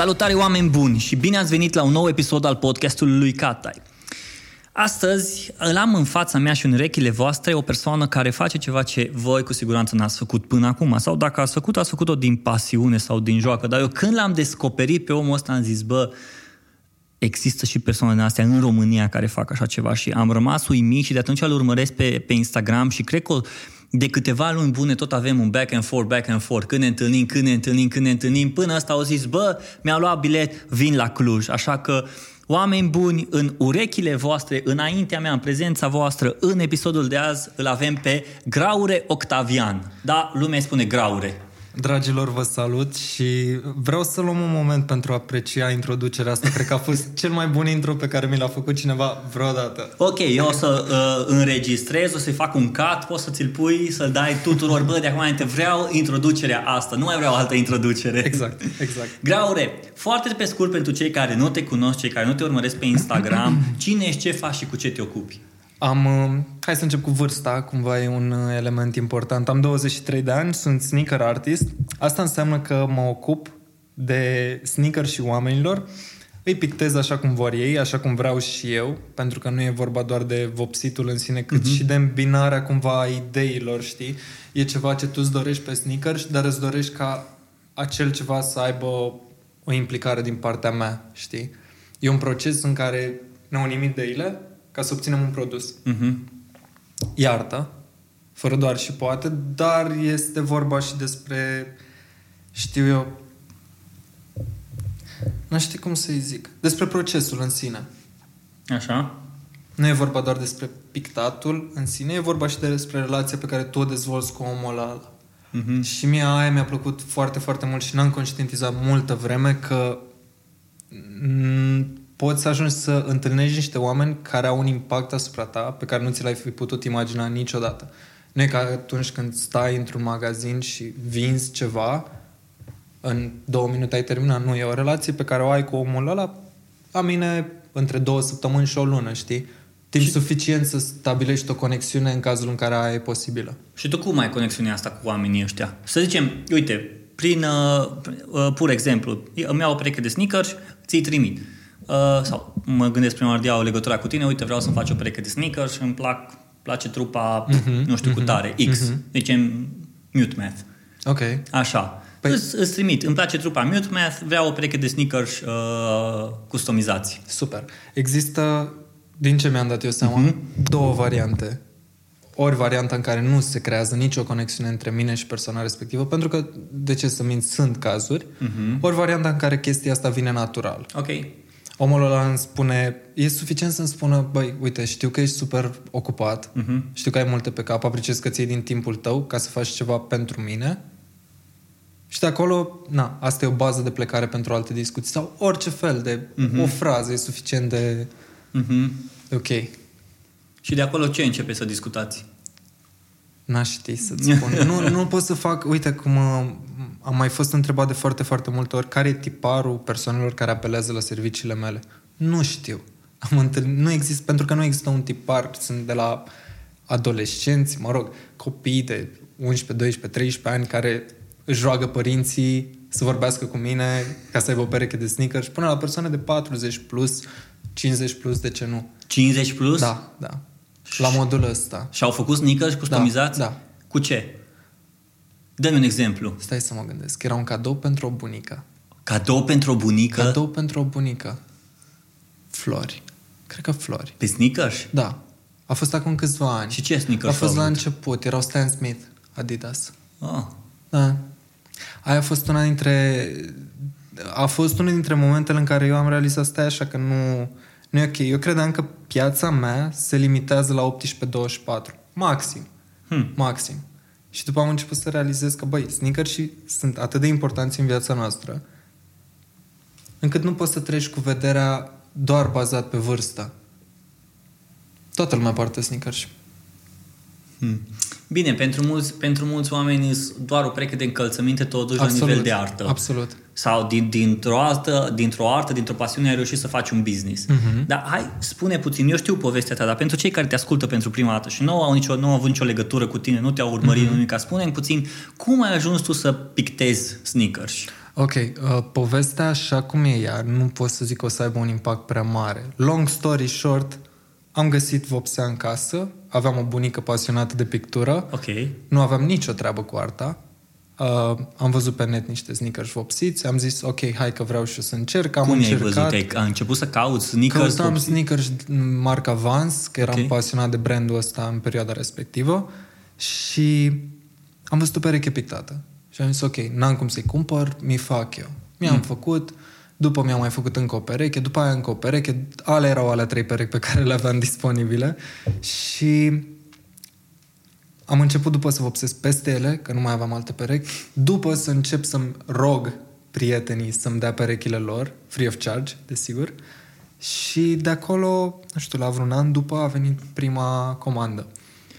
Salutare oameni buni și bine ați venit la un nou episod al podcastului lui Catai. Astăzi îl am în fața mea și în urechile voastre o persoană care face ceva ce voi cu siguranță n-ați făcut până acum sau dacă ați făcut, ați făcut-o din pasiune sau din joacă. Dar eu când l-am descoperit pe omul ăsta am zis, bă, există și persoane astea în România care fac așa ceva și am rămas uimit și de atunci îl urmăresc pe, pe Instagram și cred că de câteva luni bune tot avem un back and forth, back and forth, când ne întâlnim, când ne întâlnim, când ne întâlnim, până asta au zis, bă, mi-a luat bilet, vin la Cluj, așa că Oameni buni, în urechile voastre, înaintea mea, în prezența voastră, în episodul de azi, îl avem pe Graure Octavian. Da, lumea spune Graure. Dragilor, vă salut și vreau să luăm un moment pentru a aprecia introducerea asta. Cred că a fost cel mai bun intro pe care mi l-a făcut cineva vreodată. Ok, eu o să uh, înregistrez, o să-i fac un cut, poți să ți-l pui, să-l dai tuturor. Bă, de acum înainte vreau introducerea asta, nu mai vreau altă introducere. Exact, exact. Graure, foarte pe scurt pentru cei care nu te cunosc, cei care nu te urmăresc pe Instagram, cine ești, ce faci și cu ce te ocupi? Am, uh, hai să încep cu vârsta, cumva e un uh, element important. Am 23 de ani, sunt sneaker artist. Asta înseamnă că mă ocup de sneaker și oamenilor. Îi pictez așa cum vor ei, așa cum vreau și eu, pentru că nu e vorba doar de vopsitul în sine, cât uh-huh. și de îmbinarea cumva a ideilor, știi? E ceva ce tu îți dorești pe sneaker, dar îți dorești ca acel ceva să aibă o implicare din partea mea, știi? E un proces în care ne unim ideile, ca să obținem un produs. Uh-huh. Iartă, fără doar și poate, dar este vorba și despre, știu eu, nu știu cum să-i zic, despre procesul în sine. Așa. Nu e vorba doar despre pictatul în sine, e vorba și despre relația pe care tu o dezvolți cu omul ăla. Uh-huh. Și mie aia mi-a plăcut foarte, foarte mult și n-am conștientizat multă vreme că poți să ajungi să întâlnești niște oameni care au un impact asupra ta pe care nu ți l-ai fi putut imagina niciodată. Nu e ca atunci când stai într-un magazin și vinzi ceva, în două minute ai terminat. Nu, e o relație pe care o ai cu omul ăla, la mine, între două săptămâni și o lună, știi? Timp și... suficient să stabilești o conexiune în cazul în care aia e posibilă. Și tu cum ai conexiunea asta cu oamenii ăștia? Să zicem, uite, prin uh, uh, pur exemplu, îmi iau o pereche de sneakers, ți-i trimit Uh, sau mă gândesc prima oară o legătura cu tine, uite, vreau să-mi faci o pereche de sneakers și îmi plac, place trupa, uh-huh, nu știu, uh-huh, cu tare, X. Uh-huh. Deci Mute Math. Ok. Așa. Păi... Îți, îți trimit, îmi place trupa Mute Math, vreau o pereche de sneakers uh, customizați. Super. Există, din ce mi-am dat eu seama, uh-huh. două variante. Ori varianta în care nu se creează nicio conexiune între mine și persoana respectivă, pentru că, de ce să mint, sunt cazuri, uh-huh. ori varianta în care chestia asta vine natural. Ok omul ăla îmi spune, e suficient să-mi spună, băi, uite, știu că ești super ocupat, uh-huh. știu că ai multe pe cap, apreciez că ții din timpul tău ca să faci ceva pentru mine și de acolo, na, asta e o bază de plecare pentru alte discuții sau orice fel de, uh-huh. o frază e suficient de uh-huh. ok. Și de acolo ce începe să discutați? N-aș ști să-ți spun. nu, nu pot să fac, uite cum am mai fost întrebat de foarte, foarte multe ori care e tiparul persoanelor care apelează la serviciile mele. Nu știu. Am întâlnit, nu există, pentru că nu există un tipar, sunt de la adolescenți, mă rog, copii de 11, 12, 13 ani care își roagă părinții să vorbească cu mine ca să aibă o pereche de sneakers până la persoane de 40 plus, 50 plus, de ce nu? 50 plus? Da, da. La modul ăsta. Și au făcut sneakers customizați? Da, da. Cu ce? Dă-mi un exemplu. Stai să mă gândesc. Era un cadou pentru o bunică. Cadou pentru o bunică? Cadou pentru o bunică. Flori. Cred că flori. Pe sneakers? Da. A fost acum câțiva ani. Și ce sneakers A fost la început. Erau Stan Smith, Adidas. Ah. Da. Aia a fost una dintre... A fost unul dintre momentele în care eu am realizat stai așa că nu... Nu e ok. Eu credeam că piața mea se limitează la 18-24. Maxim. Hmm. Maxim. Și după am început să realizez că, băi, și sunt atât de importanți în viața noastră, încât nu poți să treci cu vederea doar bazat pe vârstă. Toată lumea poartă sneakers. Hmm. Bine, pentru mulți, pentru mulți oameni doar o pereche de încălțăminte totuși Absolut. la nivel de artă. Absolut. Sau din, dintr-o, artă, dintr-o artă, dintr-o pasiune ai reușit să faci un business. Uh-huh. Dar hai, spune puțin, eu știu povestea ta, dar pentru cei care te ascultă pentru prima dată și nu au, nicio, nu au avut nicio legătură cu tine, nu te-au urmărit uh-huh. nimic, spune puțin cum ai ajuns tu să pictezi sneakers? Ok, uh, povestea așa cum e ea, nu pot să zic că o să aibă un impact prea mare. Long story short, am găsit vopsea în casă, aveam o bunică pasionată de pictură, Ok. nu aveam nicio treabă cu arta. Uh, am văzut pe net niște sneakers vopsiți, am zis, ok, hai că vreau și eu să încerc. Am Cum ai încercat. văzut? Ai, ai început să cauți sneakers? Căutam vopsiți? sneakers marca Vans, că eram Ok. okay. pasionat de brandul ăsta în perioada respectivă și am văzut o pereche pictată. Și am zis, ok, n-am cum să-i cumpăr, mi fac eu. Mi-am mm. făcut, după mi-am mai făcut încă o pereche, după aia încă o pereche, ale erau alea trei perechi pe care le aveam disponibile. Și am început după să vopsesc peste ele, că nu mai aveam alte perechi, după să încep să-mi rog prietenii să-mi dea perechile lor, free of charge, desigur, și de acolo, nu știu, la vreun an după a venit prima comandă.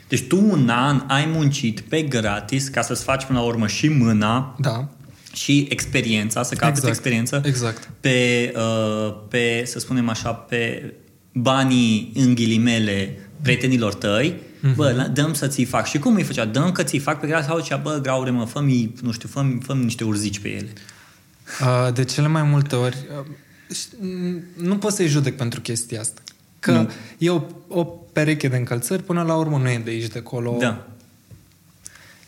Deci tu un an ai muncit pe gratis ca să-ți faci până la urmă și mâna. Da, și experiența, să capăți Exact. experiență exact. pe, uh, pe, să spunem așa, pe banii în ghilimele prietenilor tăi, Mhm. mm-hmm. bă, la- dăm să ți fac. Și cum îi făcea? Dăm că ți fac pe gratis sau zicea, bă, graure, mă, fă-mi, nu știu, fă fă niște urzici pe ele. Uh, De cele mai multe ori, uh, ș- n- nu pot să-i judec pentru chestia asta. Că Nu. e o, o pereche de încălțări, până la urmă nu e de aici, de acolo. Da.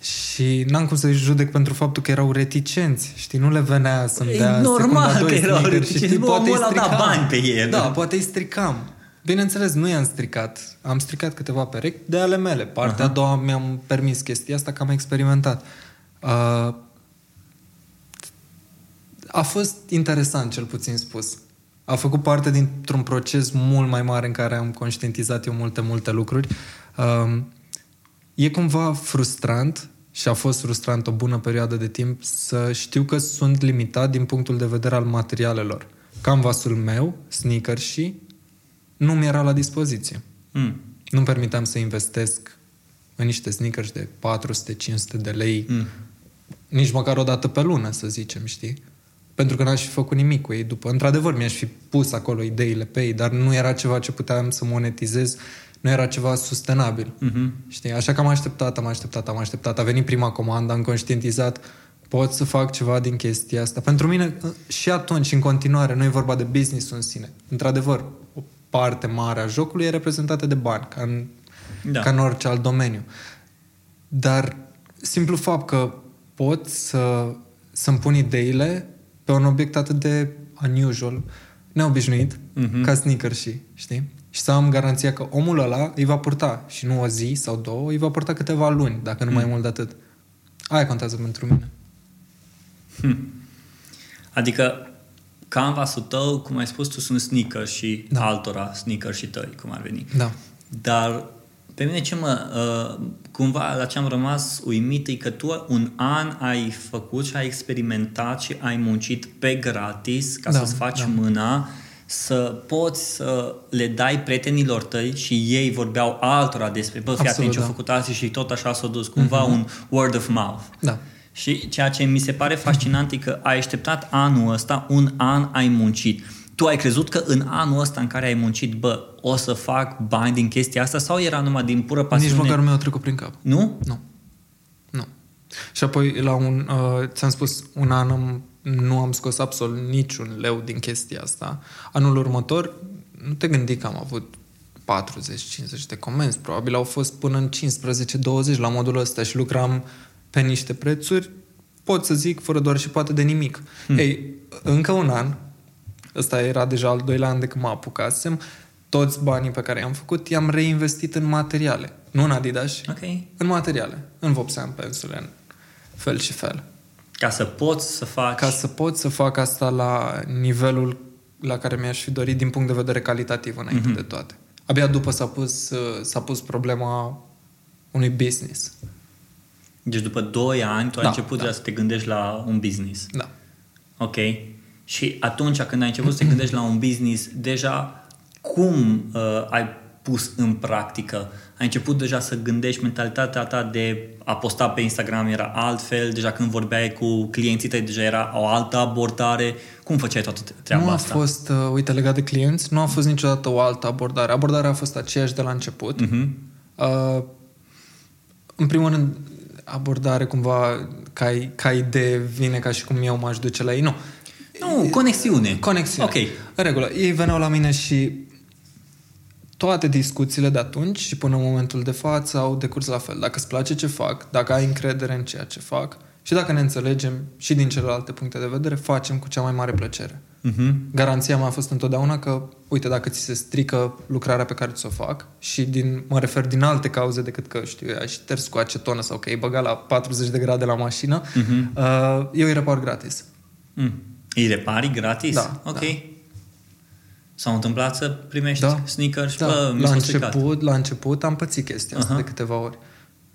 Și n-am cum să-i judec pentru faptul că erau reticenți. Știi, nu le venea să-mi E dea normal secunda doi că erau sneakers reticenți. știi, Bă, poate omul îi ăla a dat stricam. bani pe el. Da, poate îi stricam. Bineînțeles, nu i-am stricat. Am stricat câteva perechi de ale mele. Partea Aha. a doua mi-am permis chestia asta că am experimentat. Uh, a fost interesant, cel puțin spus. A făcut parte dintr-un proces mult mai mare în care am conștientizat eu multe, multe lucruri. Um, e cumva frustrant și a fost frustrant o bună perioadă de timp să știu că sunt limitat din punctul de vedere al materialelor. Canvasul meu, sneaker și nu mi era la dispoziție. Mm. Nu-mi permiteam să investesc în niște sneakers de 400-500 de lei Mm. nici măcar o dată pe lună, să zicem, știi? Pentru că n-aș fi făcut nimic cu ei după. Într-adevăr, mi-aș fi pus acolo ideile pe ei, dar nu era ceva ce puteam să monetizez, nu era ceva sustenabil. Mhm. Știi? Așa că am așteptat, am așteptat, am așteptat. A venit prima comandă, am conștientizat, pot să fac ceva din chestia asta. Pentru mine, și atunci, în continuare, nu e vorba de business în sine. Într-adevăr, o parte mare a jocului e reprezentată de bani, ca în, Da. ca în orice alt domeniu. Dar simplu fapt că pot să, să-mi pun ideile pe un obiect atât de unusual, neobișnuit, Mhm. mm-hmm. ca sneaker și, știi? Și să am garanția că omul ăla îi va purta și nu o zi sau două, îi va purta câteva luni, dacă nu Mm. mai mult de atât. Aia contează pentru mine. Adică canvasul tău, cum ai spus tu, sunt sneaker și Da. da. altora sneaker și tăi, cum ar veni. Da. Dar pe mine ce mă, uh, cumva la ce am rămas uimit e că tu un an ai făcut și ai experimentat și ai muncit pe gratis ca Da, să-ți faci da. mâna să poți să le dai prietenilor tăi și ei vorbeau altora despre, bă, fii Absolut, atent ce au da. făcut alții și tot așa s-a dus, cumva un word of mouth. Da. Și ceea ce mi se pare fascinant e că ai așteptat anul ăsta, un an ai muncit. Tu ai crezut că în anul ăsta în care ai muncit, bă, o să fac bani din chestia asta sau era numai din pură pasiune? Nici măcar nu mi-au trecut prin cap. Nu? Nu. Nu. Și apoi, la un, uh, ți-am spus, un an am, nu am scos absolut niciun leu din chestia asta. Anul următor, nu te gândi că am avut 40-50 de comenzi. Probabil au fost până în 15-20 la modul ăsta și lucram pe niște prețuri, pot să zic, fără doar și poate de nimic. Hmm. Ei, încă un an, ăsta era deja al doilea an de când mă apucasem, toți banii pe care i-am făcut i-am reinvestit în materiale. Nu în Adidas, Ok. în materiale, în vopsea, în pensule, în fel și fel. Ca să poți să faci... Ca să pot să fac asta la nivelul la care mi-aș fi dorit din punct de vedere calitativ înainte Mhm. mm-hmm. de toate. Abia după s-a pus, uh, s-a pus problema unui business. Deci după 2 ani tu ai Da, început da. deja să te gândești la un business. Da. Ok. Și atunci când ai început să te gândești la un business, deja cum uh, ai pus în practică? Ai început deja să gândești mentalitatea ta de a posta pe Instagram era altfel, deja când vorbeai cu clienții tăi deja era o altă abordare. Cum făceai toată treaba nu a asta? fost, uh, uite, legat de clienți, nu a fost niciodată o altă abordare. Abordarea a fost aceeași de la început. Mhm. Uh, în primul rând, abordare cumva ca, ca idee vine ca și cum eu m-aș duce la ei. Nu. Nu, conexiune. Conexiune. Ok. În regulă. Ei veneau la mine și toate discuțiile de atunci și până în momentul de față au decurs la fel. Dacă îți place ce fac, dacă ai încredere în ceea ce fac și dacă ne înțelegem și din celelalte puncte de vedere, facem cu cea mai mare plăcere. Uh-huh. Garanția mea a fost întotdeauna că, uite, dacă ți se strică lucrarea pe care ți-o fac și din, mă refer din alte cauze decât că, știu, ai șters cu acetonă sau că ai băgat la 40 de grade la mașină, uh-huh. uh, eu îi repar gratis. Mm. Îi repari gratis? Da, Ok. da. S-au întâmplat să primești Da. sneaker și Da, bă, mi la s-a stricat. început, la început am pățit chestia asta Aha. de câteva ori.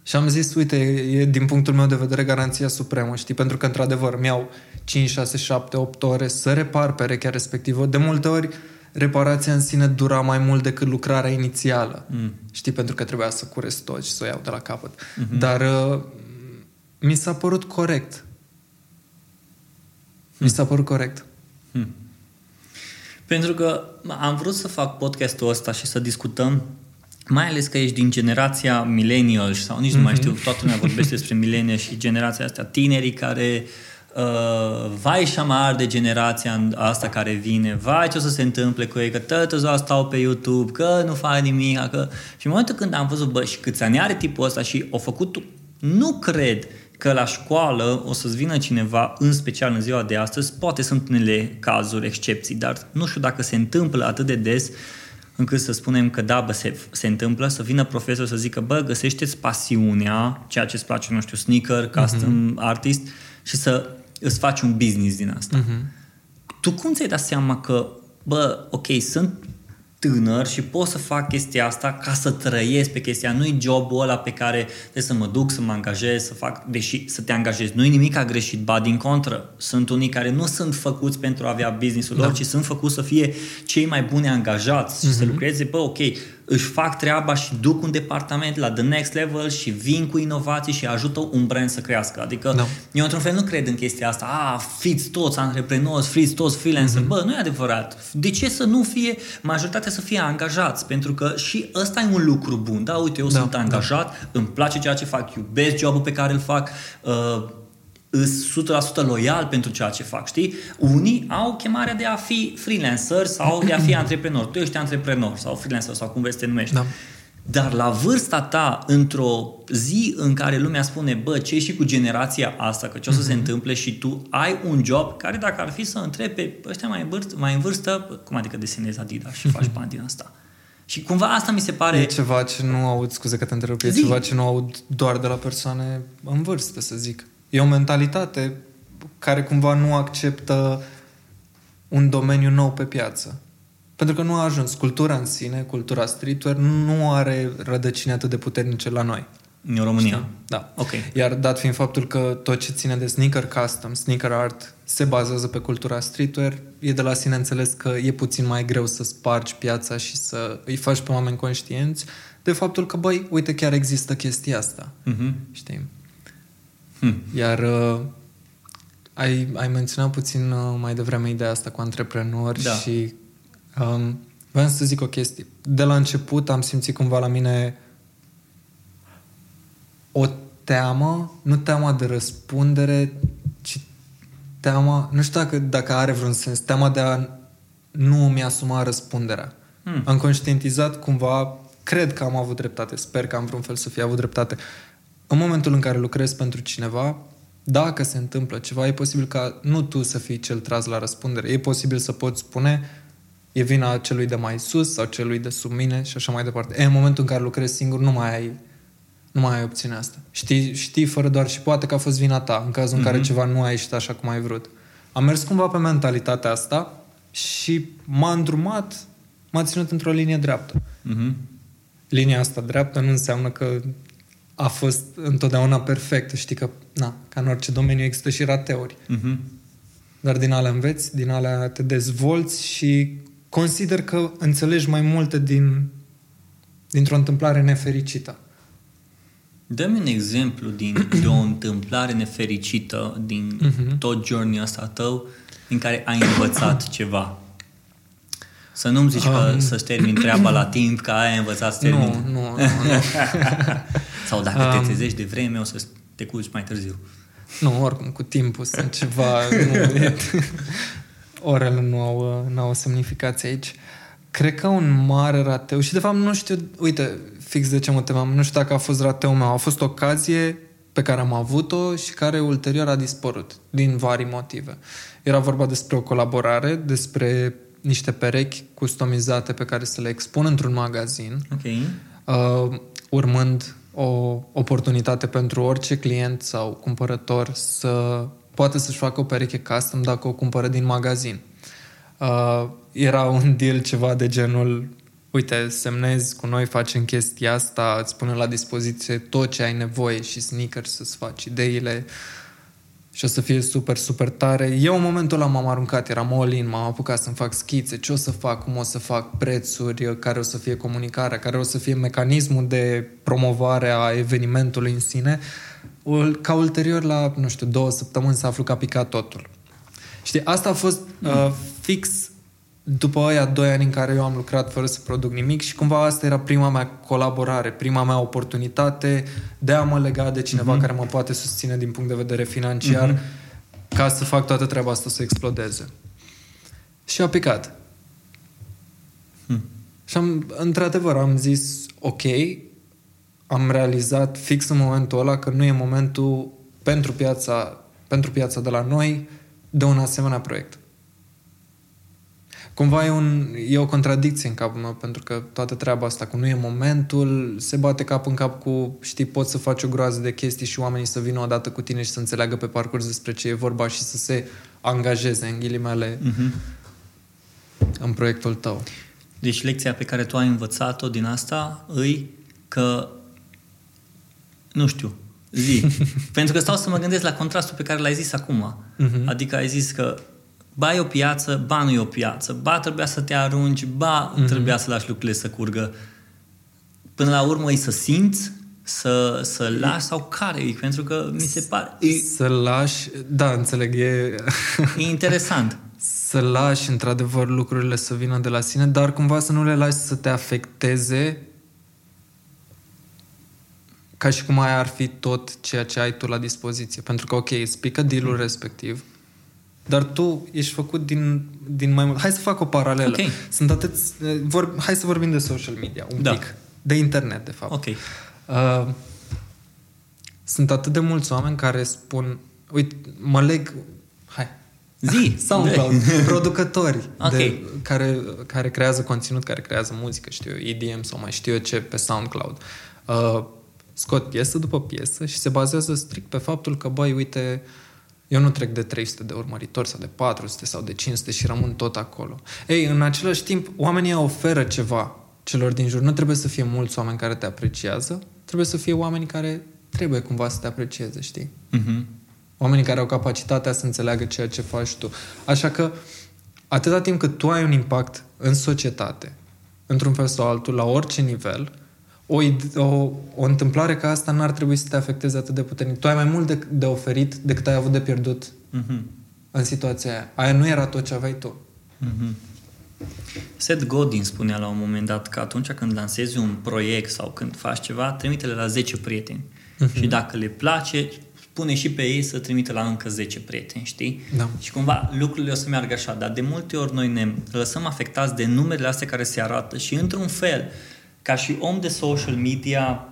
Și am zis, uite, e din punctul meu de vedere garanția supremă, știi? Pentru că, într-adevăr, mi-au 5, 6, 7, 8 ore să repar perechea respectivă. De multe ori, reparația în sine dura mai mult decât lucrarea inițială. Mm. Știi? Pentru că trebuia să curesc tot și să o iau de la capăt. Mhm. Dar uh, mi s-a părut corect. Mi s-a părut corect. Hmm. Pentru că am vrut să fac podcastul ăsta și să discutăm mai ales că ești din generația millennial sau nici nu mai știu, toată lumea vorbește despre millennial și generația asta, tinerii care uh, vai și amar de generația asta care vine, vai ce o să se întâmple cu ei, că toată ziua stau pe YouTube, că nu fac nimic, că... Și în momentul când am văzut, bă, și câți ani are tipul ăsta și o făcut, nu cred că la școală o să-ți vină cineva, în special în ziua de astăzi, poate sunt unele cazuri, excepții, dar nu știu dacă se întâmplă atât de des încât să spunem că da, bă, se, se întâmplă să vină profesor să zică, bă, găsește-ți pasiunea, ceea ce îți place, nu știu, sneaker, custom uh-huh. artist și să îți faci un business din asta. Uh-huh. Tu cum ți-ai dat seama că, bă, ok, sunt tânăr și pot să fac chestia asta ca să trăiesc pe chestia. Nu-i jobul ăla pe care trebuie să mă duc, să mă angajez, să fac, deși să te angajezi. Nu-i nimic a greșit, ba din contră. Sunt unii care nu sunt făcuți pentru a avea business-ul da. lor, ci sunt făcuți să fie cei mai buni angajați și mm-hmm. să lucreze, bă, ok, își fac treaba și duc un departament la the next level și vin cu inovații și ajută un brand să crească. Adică Da. eu într-un fel nu cred în chestia asta. A, fiți toți antreprenori, fiți toți freelancer. Mm-hmm. Bă, nu e adevărat. De ce să nu fie majoritatea să fie angajați? Pentru că și ăsta e un lucru bun. Da, uite, eu Da, sunt angajat, îmi place ceea ce fac, iubesc jobul pe care îl fac, uh, îs 100% loial pentru ceea ce fac, știi? Unii au chemarea de a fi freelancer sau de a fi antreprenor. Tu ești antreprenor sau freelancer sau cum vrei să te numești. Da. Dar la vârsta ta, într-o zi în care lumea spune, bă, ce și cu generația asta, că ce o să mm-hmm. se întâmple și tu ai un job care dacă ar fi să întrebi pe ăștia mai în vârstă, mai în vârstă cum adică desenezi Adidas și faci bani din asta? Și cumva asta mi se pare... E ceva ce nu aud, scuze că te întrerup, e Zi. ceva ce nu aud doar de la persoane în vârstă, să zic. E o mentalitate care cumva nu acceptă un domeniu nou pe piață. Pentru că nu a ajuns. Cultura în sine, cultura streetwear, nu are rădăcini atât de puternice la noi. În România. Știi? Da. Ok. Iar dat fiind faptul că tot ce ține de sneaker custom, sneaker art, se bazează pe cultura streetwear, e de la sine înțeles că e puțin mai greu să spargi piața și să îi faci pe oameni conștienți de faptul că, băi, uite, chiar există chestia asta. Mm-hmm. Știi? Hm. Iar uh, ai, ai menționat puțin uh, mai devreme ideea asta cu antreprenori Da. și um, vreau să zic o chestie. De la început am simțit cumva la mine o teamă, nu teama de răspundere, ci teama, nu știu dacă, dacă are vreun sens, teama de a nu îmi asuma răspunderea. Hmm. Am conștientizat cumva, cred că am avut dreptate, sper că am vreun fel să fie avut dreptate. În momentul în care lucrezi pentru cineva, dacă se întâmplă ceva, e posibil ca nu tu să fii cel tras la răspundere. E posibil să poți spune e vina celui de mai sus sau celui de sub mine și așa mai departe. E, în momentul în care lucrezi singur, nu mai ai nu mai ai opțiunea asta. Știi, știi fără doar și poate că a fost vina ta în cazul în care Mhm. ceva nu a ieșit așa cum ai vrut. Am mers cumva pe mentalitatea asta și m-a îndrumat, m-a ținut într-o linie dreaptă. Mm-hmm. Linia asta dreaptă nu înseamnă că a fost întotdeauna perfectă. Știi că, na, ca în orice domeniu există și rateuri. Mm-hmm. Dar din alea înveți, din alea te dezvolți și consider că înțelegi mai multe din, dintr-o întâmplare nefericită. Dă-mi un exemplu din, de o întâmplare nefericită din Mhm. tot journey ăsta tău în care ai învățat ceva. Să nu-mi zici că Um. să-ți termin treaba la timp, că ai învățat să termin. Nu, nu, nu, nu. Sau dacă te Um. trezești de vreme, o să te culci mai târziu. Nu, oricum, cu timpul sunt ceva... nu, e, orele nu au, nu au semnificație aici. Cred că un mare rateu, și de fapt nu știu, uite, fix de ce mă temeam, nu știu dacă a fost rateu meu, a fost ocazie pe care am avut-o și care ulterior a dispărut, din vari motive. Era vorba despre o colaborare, despre niște perechi customizate pe care să le expun într-un magazin, Ok. uh, urmând o oportunitate pentru orice client sau cumpărător să poată să-și facă o pereche custom dacă o cumpără din magazin. Uh, era un deal ceva de genul uite, semnezi cu noi, facem chestia asta, îți pune la dispoziție tot ce ai nevoie și sneakers să-ți faci ideile și o să fie super, super tare. Eu în momentul ăla m-am aruncat, eram all in, m-am apucat să-mi fac schițe, ce o să fac, cum o să fac, prețuri, care o să fie comunicarea, care o să fie mecanismul de promovare a evenimentului în sine, ca ulterior la, nu știu, două săptămâni să aflu că a picat totul. Știi, asta a fost uh, fix după aia doi ani în care eu am lucrat fără să produc nimic și cumva asta era prima mea colaborare, prima mea oportunitate de a mă lega de cineva uh-huh. care mă poate susține din punct de vedere financiar uh-huh. ca să fac toată treaba asta să explodeze. Și a picat. Hmm. Și am, într-adevăr, am zis, ok, am realizat fix în momentul ăla că nu e momentul pentru piața, pentru piața de la noi de un asemenea proiect cumva e, un, e o contradicție în capul meu, pentru că toată treaba asta cu nu e momentul, se bate cap în cap cu, știi, poți să faci o groază de chestii și oamenii să vină odată cu tine și să înțeleagă pe parcurs despre ce e vorba și să se angajeze, în ghilimele, uh-huh. în proiectul tău. Deci lecția pe care tu ai învățat-o din asta îi că, nu știu, zi. pentru că stau să mă gândesc la contrastul pe care l-ai zis acum. Uh-huh. Adică ai zis că ba e o piață, ba nu e o piață, ba trebuia să te arunci, ba mm-hmm. trebuia să lași lucrurile să curgă. Până la urmă e să simți, să, să lași sau care e? Pentru că mi se pare... E... Să lași, da, înțeleg, e... E interesant. să lași, într-adevăr, lucrurile să vină de la sine, dar cumva să nu le lași să te afecteze ca și cum aia ar fi tot ceea ce ai tu la dispoziție. Pentru că, ok, îți pică deal-ul mm. Respectiv, dar tu ești făcut din, din mai mult. Hai să fac o paralelă. Okay. Sunt atât... Vor, hai să vorbim de social media un da. pic. De internet, de fapt. Ok. Uh, sunt atât de mulți oameni care spun uite, mă leg... Hai. Zi! SoundCloud, producători okay. de, care, care creează conținut, care creează muzică, știu eu, EDM sau mai știu eu ce pe SoundCloud. Uh, scot piesă după piesă și se bazează strict pe faptul că, băi, uite, uh, eu nu trec de 300 de urmăritori sau de 400 sau de 500 și rămân tot acolo. Ei, în același timp, oamenii oferă ceva celor din jur. Nu trebuie să fie mulți oameni care te apreciază, trebuie să fie oameni care trebuie cumva să te aprecieze, știi? Uh-huh. Oamenii care au capacitatea să înțeleagă ceea ce faci tu. Așa că, atâta timp cât tu ai un impact în societate, într-un fel sau altul, la orice nivel, o, o, o întâmplare ca asta n-ar trebui să te afecteze atât de puternic. Tu ai mai mult de, de oferit decât ai avut de pierdut mm-hmm. în situația aia. Aia nu era tot ce aveai tu. Mm-hmm. Seth Godin spunea la un moment dat că atunci când lansezi un proiect sau când faci ceva, trimite-le la 10 prieteni. Mm-hmm. Și dacă le place, pune și pe ei să trimite la încă 10 prieteni, știi? Da. Și cumva lucrurile o să meargă așa, dar de multe ori noi ne lăsăm afectați de numerele astea care se arată și într-un fel ca și om de social media,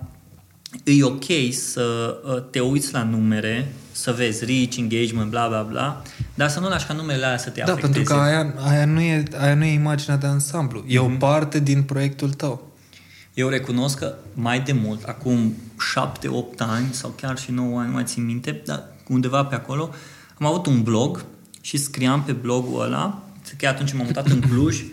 e ok să uh, te uiți la numere, să vezi reach, engagement, bla bla bla, dar să nu lași ca numerele alea să te da, afecteze. Da, pentru că aia, aia, nu e, aia nu e imaginea de ansamblu. E mm-hmm. o mhm. parte din proiectul tău. Eu recunosc că mai de mult, acum 7-8 ani sau chiar și 9 ani, nu mai țin minte, dar undeva pe acolo, am avut un blog și scriam pe blogul ăla, chiar atunci m-am mutat în Cluj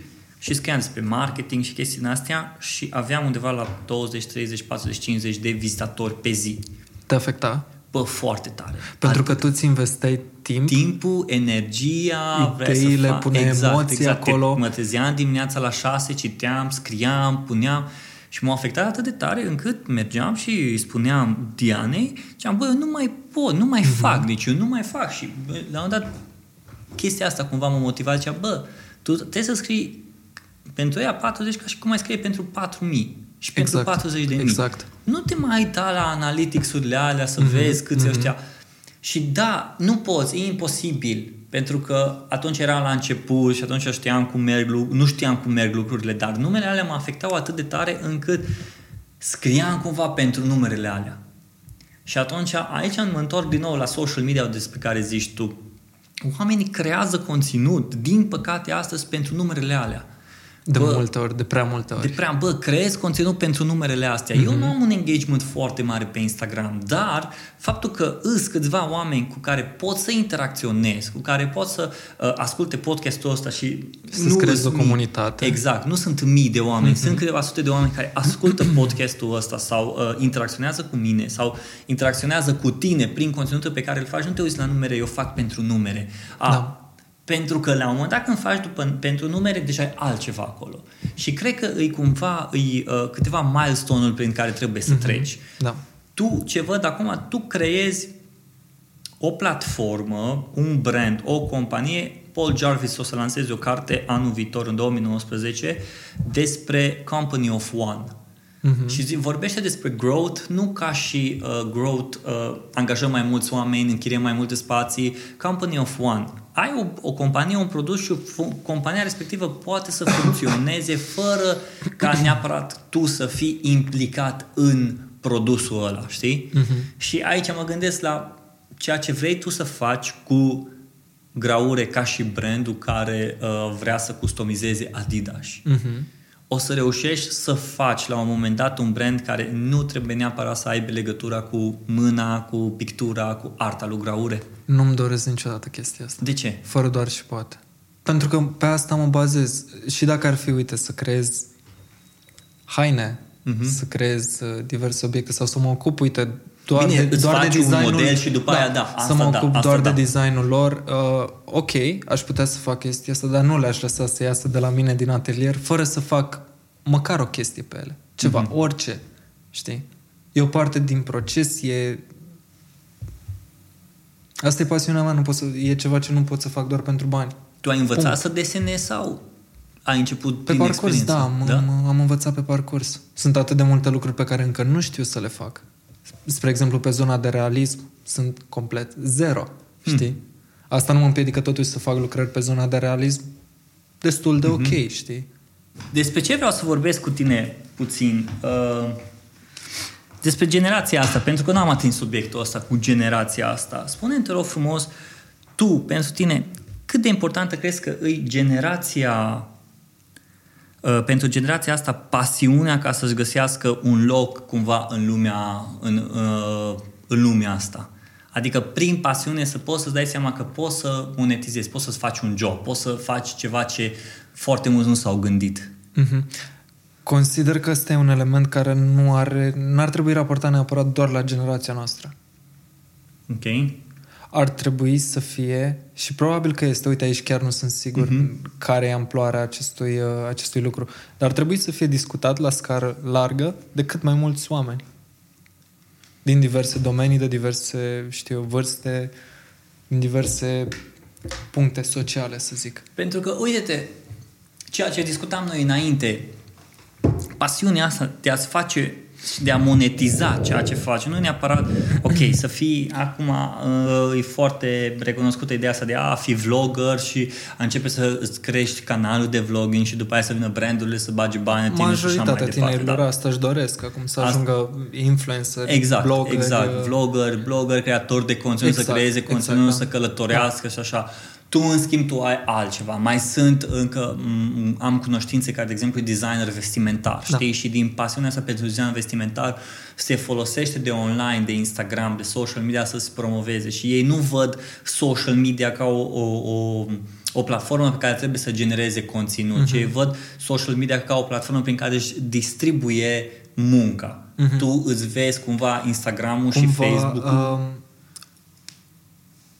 și scriam despre marketing și chestii din astea și aveam undeva la 20, 30, 40, 50 de vizitatori pe zi. Te afecta? Bă, foarte tare. Pentru adică că tu ți investeai timp? Timpul, energia, ideile, fac... pune exact, emoții exact. acolo. Mă trezeam dimineața la 6, citeam, scriam, puneam și m-a afectat atât de tare încât mergeam și îi spuneam Dianei, ziceam, bă, eu nu mai pot, nu mai uh-huh. fac, deci eu nu mai fac și la un dat chestia asta cumva m-a motivat, zicea, bă, tu trebuie să scrii pentru ea 40 ca și cum mai scrie pentru 4000. și pentru Exact. 40 de mii. Exact. Nu te mai uita la analytics-urile alea să Mhm. vezi câți ăștia. Și da, nu poți, e imposibil. Pentru că atunci eram la început și atunci știam cum merg, lu- nu știam cum merg lucrurile, dar numele alea mă afectau atât de tare încât scriam cumva pentru numerele alea. Și atunci aici mă întorc din nou la social media despre care zici tu. Oamenii creează conținut, din păcate, astăzi pentru numerele alea. De Bă, multe ori, de prea multe ori. de prea, bă, creez conținut pentru numerele astea. Mhm. Eu nu am un engagement foarte mare pe Instagram, dar faptul că îs câțiva oameni cu care pot să interacționez, cu care pot să uh, asculte podcastul ăsta și Să-ți creezi îs o mii. comunitate. Exact, nu sunt mii de oameni, Mhm. sunt câteva sute de oameni care ascultă podcastul ăsta sau uh, interacționează cu mine sau interacționează cu tine prin conținutul pe care îl faci. Nu te uiți la numere, eu fac pentru numere. A, Da. Pentru că la un moment dat când faci după, pentru numere, deja ai altceva acolo. Și cred că îi cumva îi, uh, câteva milestone-uri prin care trebuie să treci. Da. Tu, ce văd acum, tu creezi o platformă, un brand, o companie. Paul Jarvis o să lanseze o carte anul viitor, în 2019, despre Company of One. Mhm. Și zi, vorbește despre growth, nu ca și uh, growth, uh, angajăm mai mulți oameni, închiriem mai multe spații, company of one. Ai o, o companie, un produs și fu- compania respectivă poate să funcționeze fără ca neapărat tu să fii implicat în produsul ăla, știi? Mhm. Și aici mă gândesc la ceea ce vrei tu să faci cu Graure ca și brandul care uh, vrea să customizeze Adidas Mhm. o să reușești să faci la un moment dat un brand care nu trebuie neapărat să aibă legătura cu mâna, cu pictura, cu arta lui Graure. Nu-mi doresc niciodată chestia asta. De ce? Fără doar și poate. Pentru că pe asta mă bazez. Și dacă ar fi, uite, să creez haine, Mhm. să creez uh, diverse obiecte sau să mă ocup, uite, doar Bine, de, îți doar de faci un designul... model și după aia, da, să asta mă da, ocup asta doar da. de designul lor. Uh, ok, aș putea să fac chestia asta, dar nu le-aș lăsa să iasă de la mine din atelier fără să fac măcar o chestie pe ele. Ceva, Mhm. orice, știi? E o parte din proces, e... Asta e pasiunea mea, nu pot să, e ceva ce nu pot să fac doar pentru bani. Tu ai învățat Punct. să desenezi sau ai început Pe prin parcurs, experiență? da, am, da? am, am învățat pe parcurs. Sunt atât de multe lucruri pe care încă nu știu să le fac. Spre exemplu, pe zona de realism sunt complet zero, știi? Asta nu mă împiedică totuși să fac lucrări pe zona de realism destul de ok, știi? Despre ce vreau să vorbesc cu tine puțin? Uh, despre generația asta, pentru că nu am atins subiectul ăsta cu generația asta. Spune-mi, te rog frumos, tu, pentru tine, cât de importantă crezi că îi generația uh, pentru generația asta pasiunea ca să-și găsească un loc cumva în lumea, în, uh, în lumea asta. Adică prin pasiune să poți să-ți dai seama că poți să monetizezi, poți să-ți faci un job, poți să faci ceva ce foarte mulți nu s-au gândit. Mhm. Consider că ăsta e un element care nu are, n-ar trebui raportat neapărat doar la generația noastră. Ok? ar trebui să fie, și probabil că este, uite aici chiar nu sunt sigur Mhm. care e amploarea acestui, uh, acestui lucru, dar ar trebui să fie discutat la scară largă de cât mai mulți oameni. Din diverse domenii, de diverse, știu, eu, vârste, din diverse puncte sociale, să zic. Pentru că, uite-te, ceea ce discutam noi înainte, pasiunea asta de a-ți face și de a monetiza ceea ce faci, nu neapărat, ok, să fii, acum uh, e foarte recunoscută ideea asta de a fi vlogger și a începe să îți crești canalul de vlogging și după aia să vină brandurile să bagi bani în tine și așa mai Majoritatea departe. tinerilor da. asta își doresc, acum să Asta- ajungă influencer, Exact, blogger, exact. uh, Vlogger, blogger, creator de conținut, Exact, să creeze exact, conținut, da. să călătorească și așa. Tu, în schimb, tu ai altceva. Mai sunt încă, m- am cunoștințe care, de exemplu, e designer vestimentar, Da. știi? Și din pasiunea asta pentru design vestimentar se folosește de online, de Instagram, de social media să se promoveze și ei nu văd social media ca o, o, o o platformă pe care trebuie să genereze conținut, Mhm. ci ei văd social media ca o platformă prin care își distribuie munca. Tu îți vezi cumva Instagramul și cumva, Facebook-ul. um,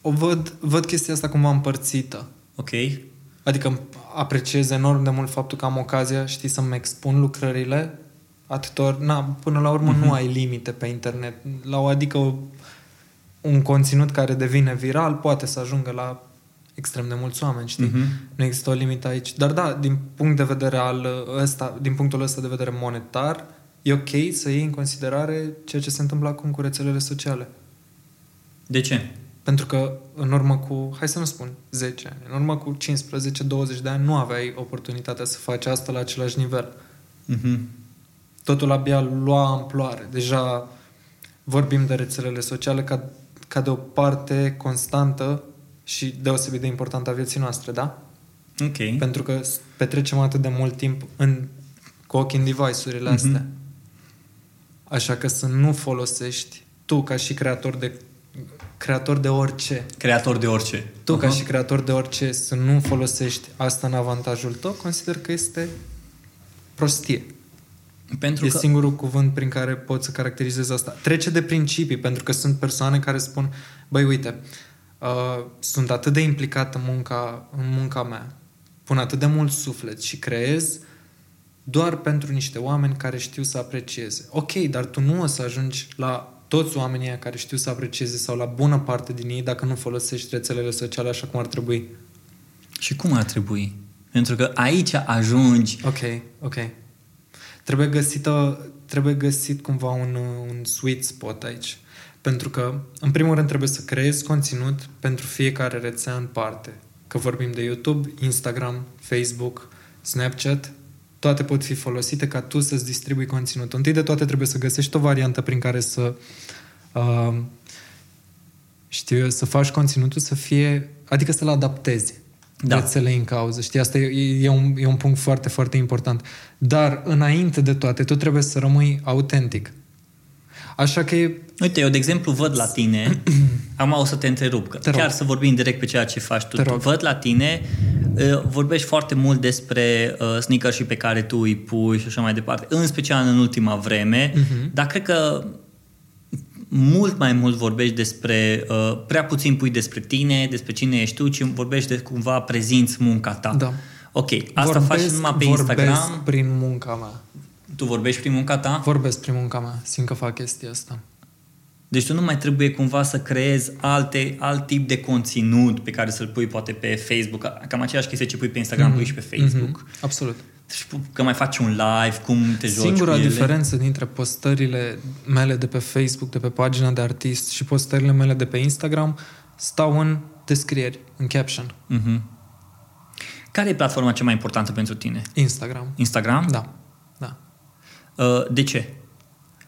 o văd, văd chestia asta cumva împărțită. Ok? Adică apreciez enorm de mult faptul că am ocazia, știi, să-mi expun lucrările atâtor, na, până la urmă nu ai limite pe internet. La o, adică o, un conținut care devine viral poate să ajungă la extrem de mulți oameni, știi? Mhm. Nu există o limită aici. Dar da, din punct de vedere al ăsta, din punctul ăsta de vedere monetar, e ok să iei în considerare ceea ce se întâmplă acum cu rețelele sociale. De ce? Pentru că în urmă cu, hai să nu spun 10 ani, în urmă cu 15-20 de ani nu aveai oportunitatea să faci asta la același nivel. Mm-hmm. Totul abia lua amploare. Deja vorbim de rețelele sociale ca, ca de o parte constantă și deosebit de importantă a vieții noastre, da? Ok. Pentru că petrecem atât de mult timp în, cu ochii în device-urile astea. Mm-hmm. Așa că să nu folosești tu ca și creator de creator de orice. Creator de orice. Tu uh-huh. ca și creator de orice să nu folosești asta în avantajul tău, consider că este prostie. Pentru e că... singurul cuvânt prin care pot să caracterizez asta. Trece de principii, pentru că sunt persoane care spun, băi, uite, uh, sunt atât de implicat în munca, în munca mea, pun atât de mult suflet și creez doar pentru niște oameni care știu să aprecieze. Ok, dar tu nu o să ajungi la toți oamenii care știu să aprecieze sau la bună parte din ei dacă nu folosești rețelele sociale așa cum ar trebui. Și cum ar trebui? Pentru că aici ajungi... Ok, ok. Trebuie, găsită, trebuie găsit cumva un, un sweet spot aici. Pentru că, în primul rând, trebuie să creezi conținut pentru fiecare rețea în parte. Că vorbim de YouTube, Instagram, Facebook, Snapchat, toate pot fi folosite ca tu să-ți distribui conținutul. Întâi de toate trebuie să găsești o variantă prin care să uh, știu eu, să faci conținutul să fie, adică să-l adaptezi da. rețelei în cauză. Știi, asta e, e, un, e un punct foarte, foarte important. Dar, înainte de toate, tu trebuie să rămâi autentic. Așa că e... Uite, eu, de exemplu, văd la tine, am o să te întrerup, că te chiar să vorbim direct pe ceea ce faci tu. Te văd la tine, uh, vorbești foarte mult despre uh, sneaker și pe care tu îi pui și așa mai departe, în special în ultima vreme, uh-huh. dar cred că mult mai mult vorbești despre, uh, prea puțin pui despre tine, despre cine ești tu, ci vorbești de cumva prezinți munca ta. Da. Ok, asta vorbesc, faci numai pe Instagram? prin munca mea. Tu vorbești prin munca ta? Vorbesc prin munca mea, simt că fac chestia asta. Deci tu nu mai trebuie cumva să creezi alte, alt tip de conținut pe care să-l pui poate pe Facebook, cam aceeași chestie ce pui pe Instagram, mm-hmm. pui și pe Facebook. Mm-hmm. Absolut. Și că mai faci un live, cum te joci Singura cu ele. diferență dintre postările mele de pe Facebook, de pe pagina de artist și postările mele de pe Instagram stau în descrieri, în caption. Mm-hmm. Care e platforma cea mai importantă pentru tine? Instagram. Instagram? Da. da. Uh, de ce?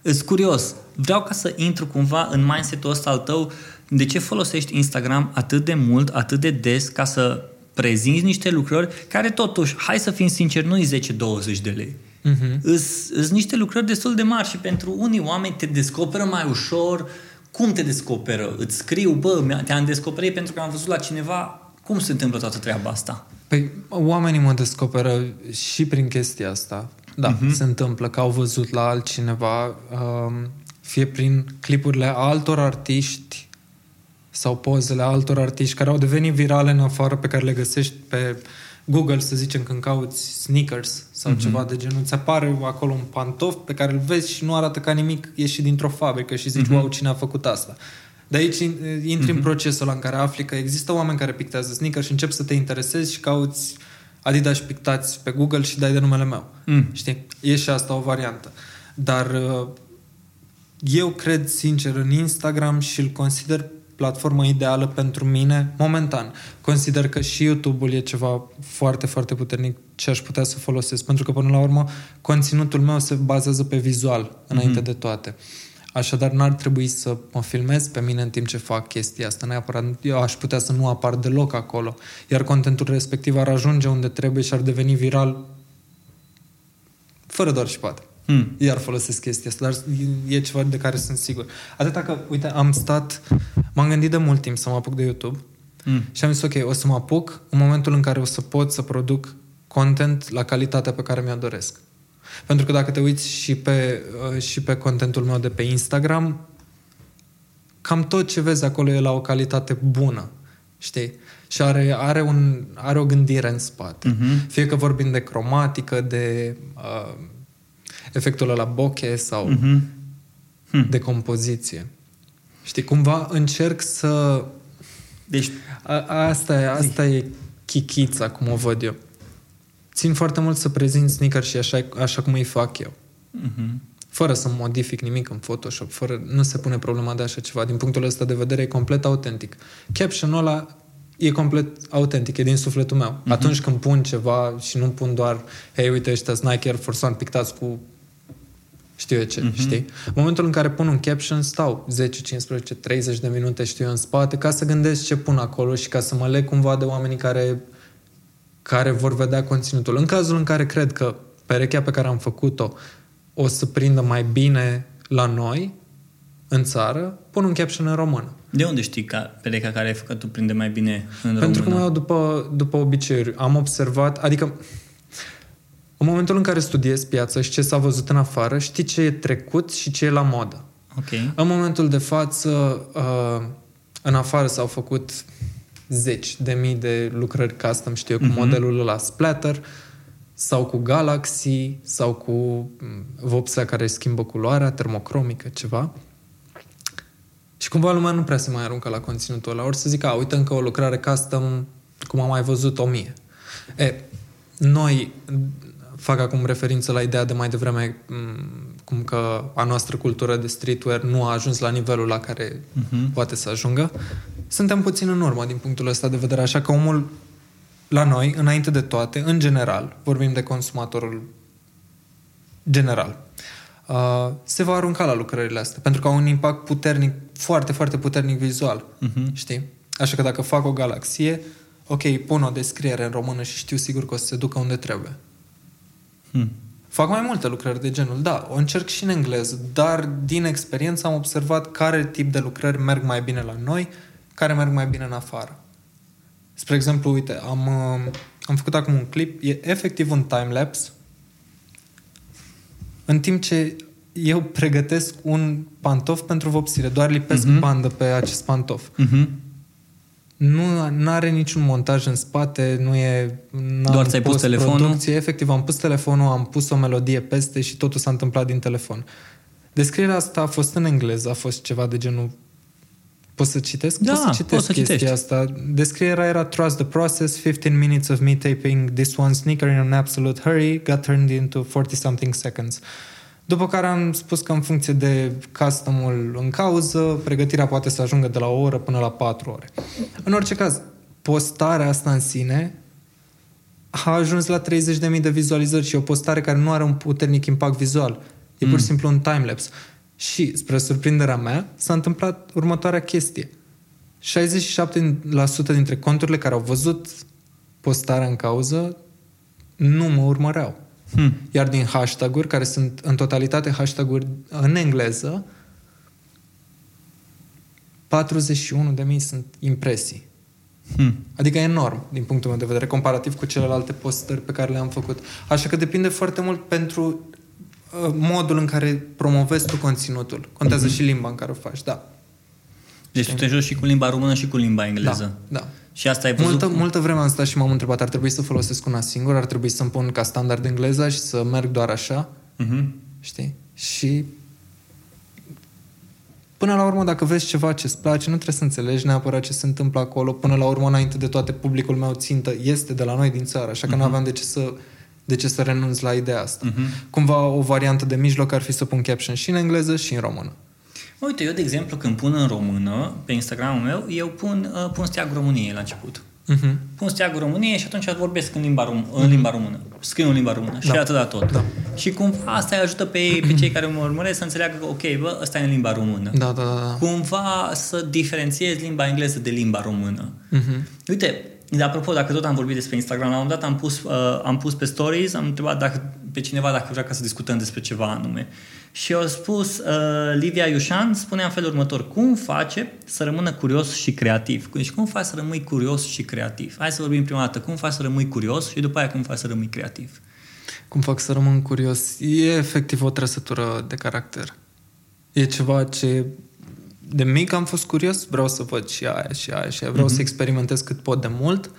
Îs curios. Vreau ca să intru cumva în mindset-ul ăsta al tău. De ce folosești Instagram atât de mult, atât de des, ca să prezinți niște lucrări care totuși, hai să fim sinceri, nu e 10-20 de lei. Uh-huh. Îs niște lucrări destul de mari și pentru unii oameni te descoperă mai ușor. Cum te descoperă? Îți scriu, bă, te-am descoperit pentru că am văzut la cineva. Cum se întâmplă toată treaba asta? Păi, oamenii mă descoperă și prin chestia asta. Da, uh-huh. se întâmplă că au văzut la altcineva, um, fie prin clipurile altor artiști sau pozele altor artiști care au devenit virale în afară, pe care le găsești pe Google, să zicem, când cauți sneakers sau mm-hmm. ceva de genul. Ți apare acolo un pantof pe care îl vezi și nu arată ca nimic ieșit dintr-o fabrică și zici, mm-hmm. wow, cine a făcut asta? De aici intri mm-hmm. în procesul ăla în care afli că există oameni care pictează sneakers și începi să te interesezi și cauți Adidas pictați pe Google și dai de numele meu. Mm. Știi? E și asta o variantă. Dar uh, eu cred sincer în Instagram și îl consider platformă ideală pentru mine momentan. Consider că și YouTube-ul e ceva foarte, foarte puternic ce aș putea să folosesc, pentru că până la urmă conținutul meu se bazează pe vizual înainte mm-hmm. de toate. Așadar, n-ar trebui să mă filmez pe mine în timp ce fac chestia asta. Neapărat, eu aș putea să nu apar deloc acolo. Iar contentul respectiv ar ajunge unde trebuie și ar deveni viral fără doar și poate. Hmm. Iar folosesc chestia asta, dar e ceva de care sunt sigur. Atâta că, uite, am stat, m-am gândit de mult timp să mă apuc de YouTube hmm. și am zis, ok, o să mă apuc în momentul în care o să pot să produc content la calitatea pe care mi-o doresc. Pentru că dacă te uiți și pe, uh, și pe contentul meu de pe Instagram, cam tot ce vezi acolo e la o calitate bună, știi? Și are, are, un, are o gândire în spate. Uh-huh. Fie că vorbim de cromatică, de uh, efectul la bokeh sau uh-huh. hmm. de compoziție. Știi, cumva încerc să... Deci, a, asta, e, asta e chichița, cum o văd eu. Țin foarte mult să prezint sneaker și așa, așa cum îi fac eu. Uh-huh. fără să modific nimic în Photoshop, fără, nu se pune problema de așa ceva. Din punctul ăsta de vedere e complet autentic. Caption-ul ăla e complet autentic, e din sufletul meu. Uh-huh. Atunci când pun ceva și nu pun doar, hei, uite, ăștia Nike Air Force One pictați cu știu eu ce, uh-huh. știi? În momentul în care pun un caption, stau 10, 15, 30 de minute, știu eu, în spate, ca să gândesc ce pun acolo și ca să mă leg cumva de oamenii care, care vor vedea conținutul. În cazul în care cred că perechea pe care am făcut-o o să prindă mai bine la noi, în țară, pun un caption în română. De unde știi că perechea care ai făcut tu prinde mai bine în Pentru română? Pentru că mă iau după, după obiceiuri. Am observat, adică în momentul în care studiez piața și ce s-a văzut în afară, știi ce e trecut și ce e la modă. Okay. În momentul de față, uh, în afară s-au făcut zeci de mii de lucrări custom, știu eu, cu uh-huh. modelul ăla Splatter, sau cu Galaxy, sau cu mm, vopsea care schimbă culoarea, termocromică, ceva. Și cumva lumea nu prea se mai aruncă la conținutul ăla. Ori să zic, a, uite încă o lucrare custom, cum am mai văzut o mie. E, noi fac acum referință la ideea de mai devreme cum că a noastră cultură de streetwear nu a ajuns la nivelul la care uh-huh. poate să ajungă. Suntem puțin în urmă din punctul ăsta de vedere, așa că omul la noi, înainte de toate, în general, vorbim de consumatorul general, uh, se va arunca la lucrările astea, pentru că au un impact puternic, foarte, foarte puternic vizual, uh-huh. știi? Așa că dacă fac o galaxie, ok, pun o descriere în română și știu sigur că o să se ducă unde trebuie. Hmm. Fac mai multe lucrări de genul, da, o încerc și în engleză, dar din experiență am observat care tip de lucrări merg mai bine la noi, care merg mai bine în afară. Spre exemplu, uite, am, uh, am făcut acum un clip, e efectiv un time-lapse, în timp ce eu pregătesc un pantof pentru vopsire, doar lipesc uh-huh. bandă pe acest pantof. Uh-huh nu are niciun montaj în spate, nu e... Doar ți-ai pus telefonul? Efectiv, am pus telefonul, am pus o melodie peste și totul s-a întâmplat din telefon. Descrierea asta a fost în engleză, a fost ceva de genul... Poți să citesc? Da, poți să citesc poți să chestia citești. asta. Descrierea era Trust the process, 15 minutes of me taping this one sneaker in an absolute hurry got turned into 40-something seconds. După care am spus că în funcție de customul în cauză, pregătirea poate să ajungă de la o oră până la patru ore. În orice caz, postarea asta în sine a ajuns la 30.000 de vizualizări și o postare care nu are un puternic impact vizual. E mm. pur și mm. simplu un timelapse. Și, spre surprinderea mea, s-a întâmplat următoarea chestie. 67% dintre conturile care au văzut postarea în cauză nu mă urmăreau. Hmm. Iar din hashtag-uri, care sunt în totalitate hashtag-uri în engleză, 41 de mii sunt impresii. Hmm. Adică e enorm, din punctul meu de vedere, comparativ cu celelalte postări pe care le-am făcut. Așa că depinde foarte mult pentru uh, modul în care promovezi tu conținutul. Contează hmm. și limba în care o faci, da. Deci tu te joci și cu limba română și cu limba engleză. Da, da. Și asta ai văzut? Multă, multă vreme am stat și m-am întrebat, ar trebui să folosesc una singur, ar trebui să-mi pun ca standard engleza și să merg doar așa. Uh-huh. Știi? Și până la urmă, dacă vezi ceva ce-ți place, nu trebuie să înțelegi neapărat ce se întâmplă acolo. Până la urmă, înainte de toate, publicul meu țintă este de la noi din țară, așa că uh-huh. nu aveam de ce să de ce să renunț la ideea asta. Uh-huh. Cumva o variantă de mijloc ar fi să pun caption și în engleză și în română. Uite, eu, de exemplu, când pun în română, pe Instagramul meu, eu pun, uh, pun steagul României la început. Uh-huh. Pun steagul României și atunci vorbesc în limba, rom- uh-huh. în limba română. Scriu în limba română da. și atât de tot. Da. Și cumva asta îi ajută pe, pe cei care mă urmăresc să înțeleagă că, ok, bă, ăsta e în limba română. Da, da, da. Cumva să diferențiezi limba engleză de limba română. Uh-huh. Uite, de apropo, dacă tot am vorbit despre Instagram, la un dat am pus, uh, am pus pe stories, am întrebat dacă, pe cineva dacă vrea ca să discutăm despre ceva anume. Și au spus, uh, Livia Iușan spunea în felul următor, cum face să rămână curios și creativ? Deci cum faci să rămâi curios și creativ? Hai să vorbim prima dată, cum faci să rămâi curios și după aia cum faci să rămâi creativ? Cum fac să rămân curios? E efectiv o trăsătură de caracter. E ceva ce de mic am fost curios, vreau să văd și aia și aia și aia, vreau mm-hmm. să experimentez cât pot de mult.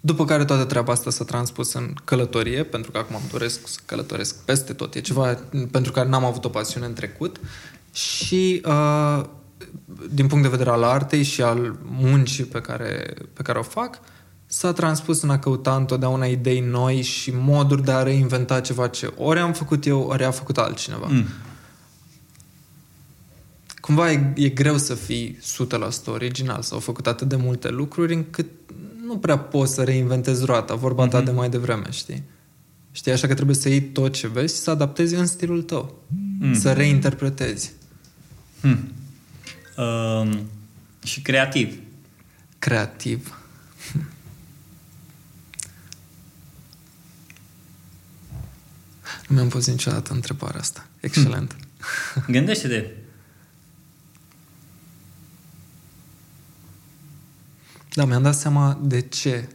După care toată treaba asta s-a transpus în călătorie, pentru că acum îmi doresc să călătoresc peste tot. E ceva pentru care n-am avut o pasiune în trecut. Și uh, din punct de vedere al artei și al muncii pe care, pe care o fac, s-a transpus în a căuta întotdeauna idei noi și moduri de a reinventa ceva ce ori am făcut eu, ori a făcut altcineva. Mm. Cumva e, e greu să fii 100% original. S-au făcut atât de multe lucruri încât nu prea poți să reinventezi roata, vorba ta Mhm. de mai devreme, știi? Știi, așa că trebuie să iei tot ce vezi și să adaptezi în stilul tău. Mm. Să reinterpretezi. Hmm. Um, și creativ. Creativ. Nu mi-am pus niciodată întrebarea asta. Excelent. Gândește-te. Da, mi-am dat seama de ce.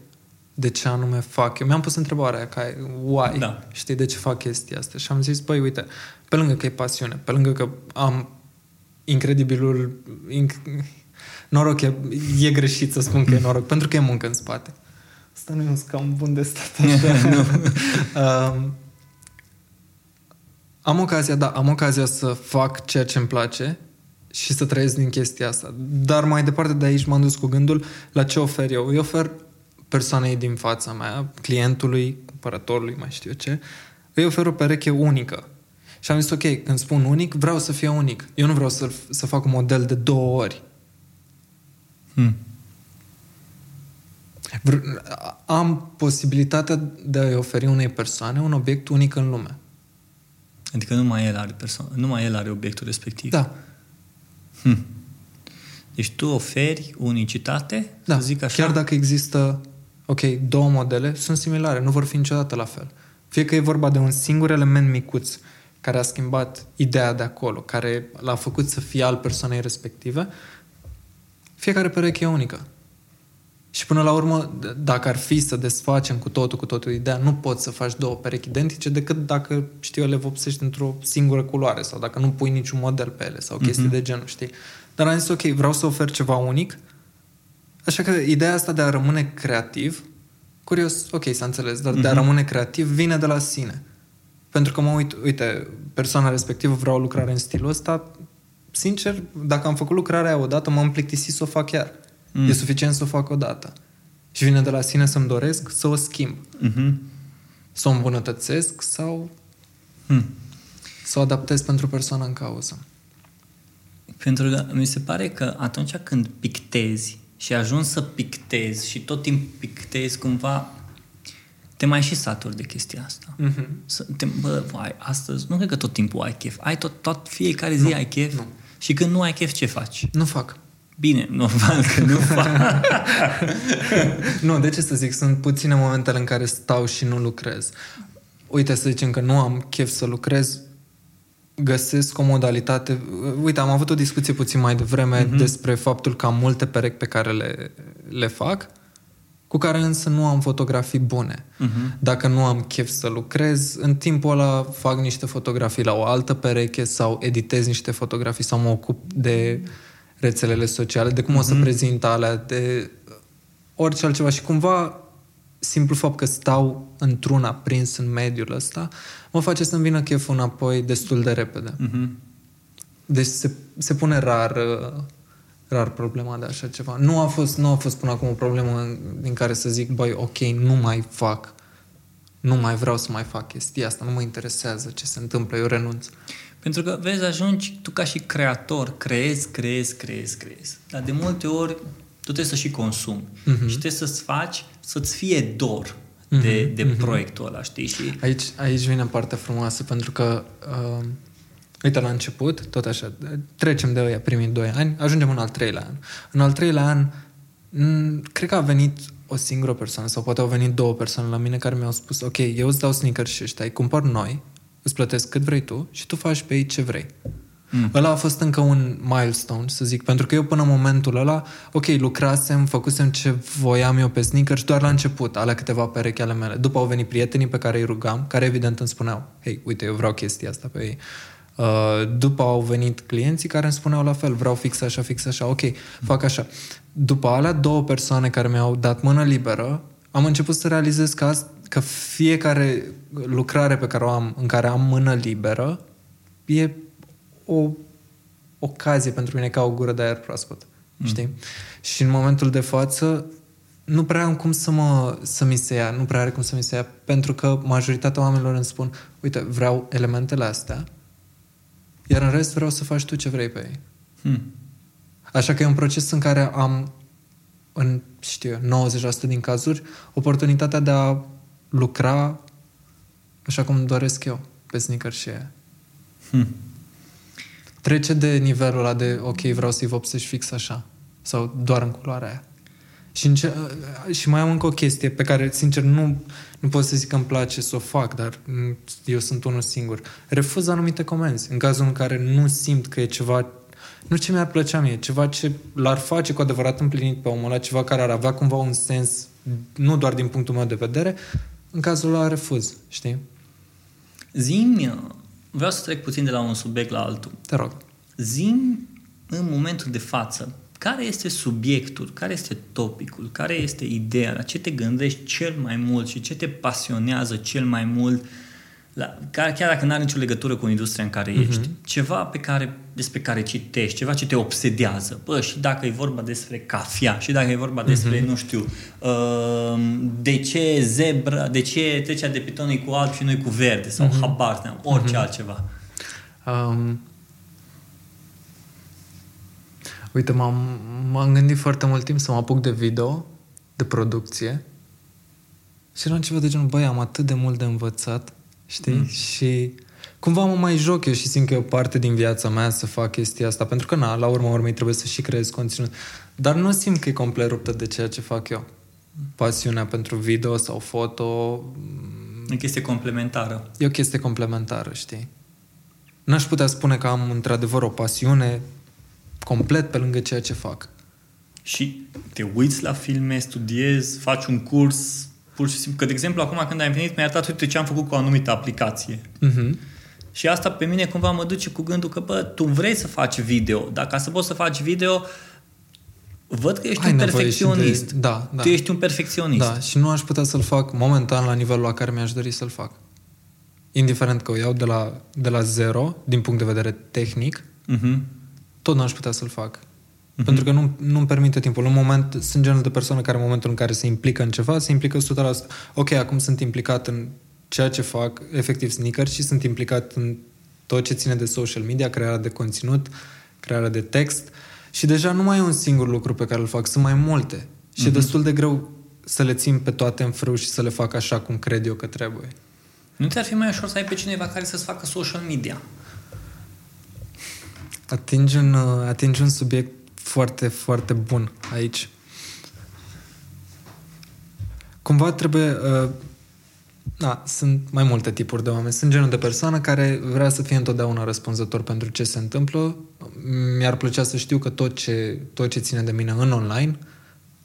De ce anume fac. Eu mi-am pus întrebarea aia, ca why? Da. Știi de ce fac chestia asta? Și am zis, băi, uite, pe lângă că e pasiune, pe lângă că am incredibilul... Inc- noroc, e, e greșit să spun că e noroc, pentru că e muncă în spate. Asta nu e un scam bun de stat. așa. um, am ocazia, da, am ocazia să fac ceea ce îmi place și să trăiesc din chestia asta. Dar mai departe de aici m-am dus cu gândul la ce ofer eu. Îi ofer persoanei din fața mea, clientului, cumpărătorului, mai știu eu ce, îi ofer o pereche unică. Și am zis, ok, când spun unic, vreau să fie unic. Eu nu vreau să, să fac un model de două ori. Hmm. Vr- am posibilitatea de a-i oferi unei persoane un obiect unic în lume. Adică numai el are persoană, numai el are obiectul respectiv. Da, Hmm. Deci tu oferi unicitate, da. să zic așa. Chiar dacă există, ok, două modele, sunt similare, nu vor fi niciodată la fel. Fie că e vorba de un singur element micuț care a schimbat ideea de acolo, care l-a făcut să fie al persoanei respective, fiecare pereche e unică. Și până la urmă, d- dacă ar fi să desfacem cu totul, cu totul ideea, nu poți să faci două perechi identice decât dacă, știu eu, le vopsești într-o singură culoare sau dacă nu pui niciun model pe ele sau chestii Mhm. de genul, știi? Dar am zis, ok, vreau să ofer ceva unic, așa că ideea asta de a rămâne creativ, curios, ok, s-a înțeles, dar de a Mhm. rămâne creativ vine de la sine. Pentru că mă uit, uite, persoana respectivă vreau o lucrare în stilul ăsta, sincer, dacă am făcut lucrarea aia odată, m-am plictisit să o fac chiar. Mm. Mm. E suficient să o fac odată. Și vine de la sine să-mi doresc să o schimb. Mhm. Să o îmbunătățesc sau Hmm. să o adaptez pentru persoana în cauză. Pentru că mi se pare că atunci când pictezi și ajungi să pictezi și tot timpul pictezi cumva te mai și saturi de chestia asta. Mm-hmm. Să te, bă, vai, astăzi, nu cred că tot timpul ai chef. Ai tot, tot fiecare zi Nu, ai chef nu. și când nu ai chef, ce faci? Nu fac. Bine, normal că nu fac. nu, de ce să zic? Sunt puține momentele în care stau și nu lucrez. Uite, să zicem că nu am chef să lucrez, găsesc o modalitate... Uite, am avut o discuție puțin mai devreme Mhm. mm-hmm. despre faptul că am multe perechi pe care le, le fac, cu care însă nu am fotografii bune. Mhm. Dacă nu am chef să lucrez, în timpul ăla fac niște fotografii la o altă pereche sau editez niște fotografii sau mă ocup de rețelele sociale, de cum o să prezint alea, de orice altceva. Și cumva, simplu fapt că stau într-una prins în mediul ăsta, mă face să-mi vină cheful înapoi destul de repede. Mhm. Deci se, se pune rar, uh, rar problema de așa ceva. Nu a fost, nu a fost până acum o problemă în- din care să zic, băi, ok, nu mai fac. Nu mai vreau să mai fac chestia asta, nu mă interesează ce se întâmplă, eu renunț. Pentru că, vezi, ajungi tu ca și creator, creezi, creezi, creezi, creezi. Dar de multe ori tu trebuie să și consumi. Mhm. Și trebuie să-ți faci, să-ți fie dor de, Mhm, de mhm. proiectul ăla, știi? Și Aici, aici vine partea frumoasă, pentru că, uh, uite, la început, tot așa, trecem de ăia primii doi ani, ajungem în al treilea an. În al treilea an, m- cred că a venit o singură persoană, sau poate au venit două persoane la mine care mi-au spus, ok, eu îți dau sneakers și ăștia, îi cumpăr noi, îți plătesc cât vrei tu și tu faci pe ei ce vrei. Mm. Ăla a fost încă un milestone, să zic, pentru că eu până în momentul ăla, ok, lucrasem, făcusem ce voiam eu pe sneakers doar la început, alea câteva perechi ale mele. După au venit prietenii pe care îi rugam, care evident îmi spuneau, hei, uite, eu vreau chestia asta pe ei. Uh, după au venit clienții care îmi spuneau la fel, vreau fix așa, fix așa, ok, fac așa. După alea două persoane care mi-au dat mână liberă, am început să realizez că, ast- că fiecare lucrare pe care o am, în care am mână liberă, e o ocazie pentru mine ca o gură de aer proaspăt. Mm. Știi? Și în momentul de față nu prea am cum să, mă, să mi se ia, nu prea are cum să mi se ia, pentru că majoritatea oamenilor îmi spun, uite, vreau elementele astea, iar în rest vreau să faci tu ce vrei pe ei. Hmm. Așa că e un proces în care am, în, știu 90% din cazuri, oportunitatea de a lucra așa cum doresc eu pe sneaker și aia. Hmm. Trece de nivelul ăla de, ok, vreau să-i vopsești fix așa. Sau doar în culoarea aia. Și, înce- și mai am încă o chestie pe care, sincer, nu, nu pot să zic că îmi place să o fac, dar eu sunt unul singur. Refuz anumite comenzi. În cazul în care nu simt că e ceva nu ce mi-ar plăcea mie, ceva ce l-ar face cu adevărat împlinit pe omul ăla, ceva care ar avea cumva un sens, nu doar din punctul meu de vedere, în cazul ăla refuz, știi? Zim, vreau să trec puțin de la un subiect la altul. Te rog. Zim în momentul de față, care este subiectul, care este topicul, care este ideea, la ce te gândești cel mai mult și ce te pasionează cel mai mult, la, chiar dacă nu are nicio legătură cu industria în care uh-huh. ești, ceva pe care, despre care citești, ceva ce te obsedează. Bă, și dacă e vorba despre cafea, și dacă e vorba despre, uh-huh. nu știu, uh, de ce zebra, de ce trecerea de pitonii cu alb și noi cu verde, sau uh-huh. habar, orice uh-huh. altceva. Um, Uite, m-am, m-am gândit foarte mult timp să mă apuc de video, de producție. Și era ceva de genul, băi, am atât de mult de învățat, știi? Mm. Și cumva mă mai joc eu și simt că e o parte din viața mea să fac chestia asta. Pentru că, na, la urma urmei trebuie să și creez conținut. Dar nu simt că e complet ruptă de ceea ce fac eu. Pasiunea pentru video sau foto... E o chestie complementară. E o chestie complementară, știi? N-aș putea spune că am într-adevăr o pasiune complet pe lângă ceea ce fac. Și te uiți la filme, studiezi, faci un curs, pur și simplu. Că, de exemplu, acum când ai venit, mi-ai arătat, uite ce am făcut cu o anumită aplicație. Uh-huh. Și asta pe mine cumva mă duce cu gândul că, bă, tu vrei să faci video, dar ca să poți să faci video, văd că ești Ai un perfecționist. De... Da, da. Tu ești un perfecționist. Da, și nu aș putea să-l fac momentan la nivelul la care mi-aș dori să-l fac. Indiferent că o iau de la, de la zero, din punct de vedere tehnic, uh-huh tot n-aș putea să-l fac. Uh-huh. Pentru că nu, nu-mi permite timpul. În moment, sunt genul de persoană care în momentul în care se implică în ceva, se implică 100%. Ok, acum sunt implicat în ceea ce fac, efectiv sneaker, și sunt implicat în tot ce ține de social media, crearea de conținut, crearea de text și deja nu mai e un singur lucru pe care îl fac, sunt mai multe. Și uh-huh. e destul de greu să le țin pe toate în frâu și să le fac așa cum cred eu că trebuie. Nu ți-ar fi mai ușor să ai pe cineva care să-ți facă social media? atingi un, atingi un subiect foarte, foarte bun aici. Cumva trebuie... Uh, da, sunt mai multe tipuri de oameni. Sunt genul de persoană care vrea să fie întotdeauna răspunzător pentru ce se întâmplă. Mi-ar plăcea să știu că tot ce, tot ce ține de mine în online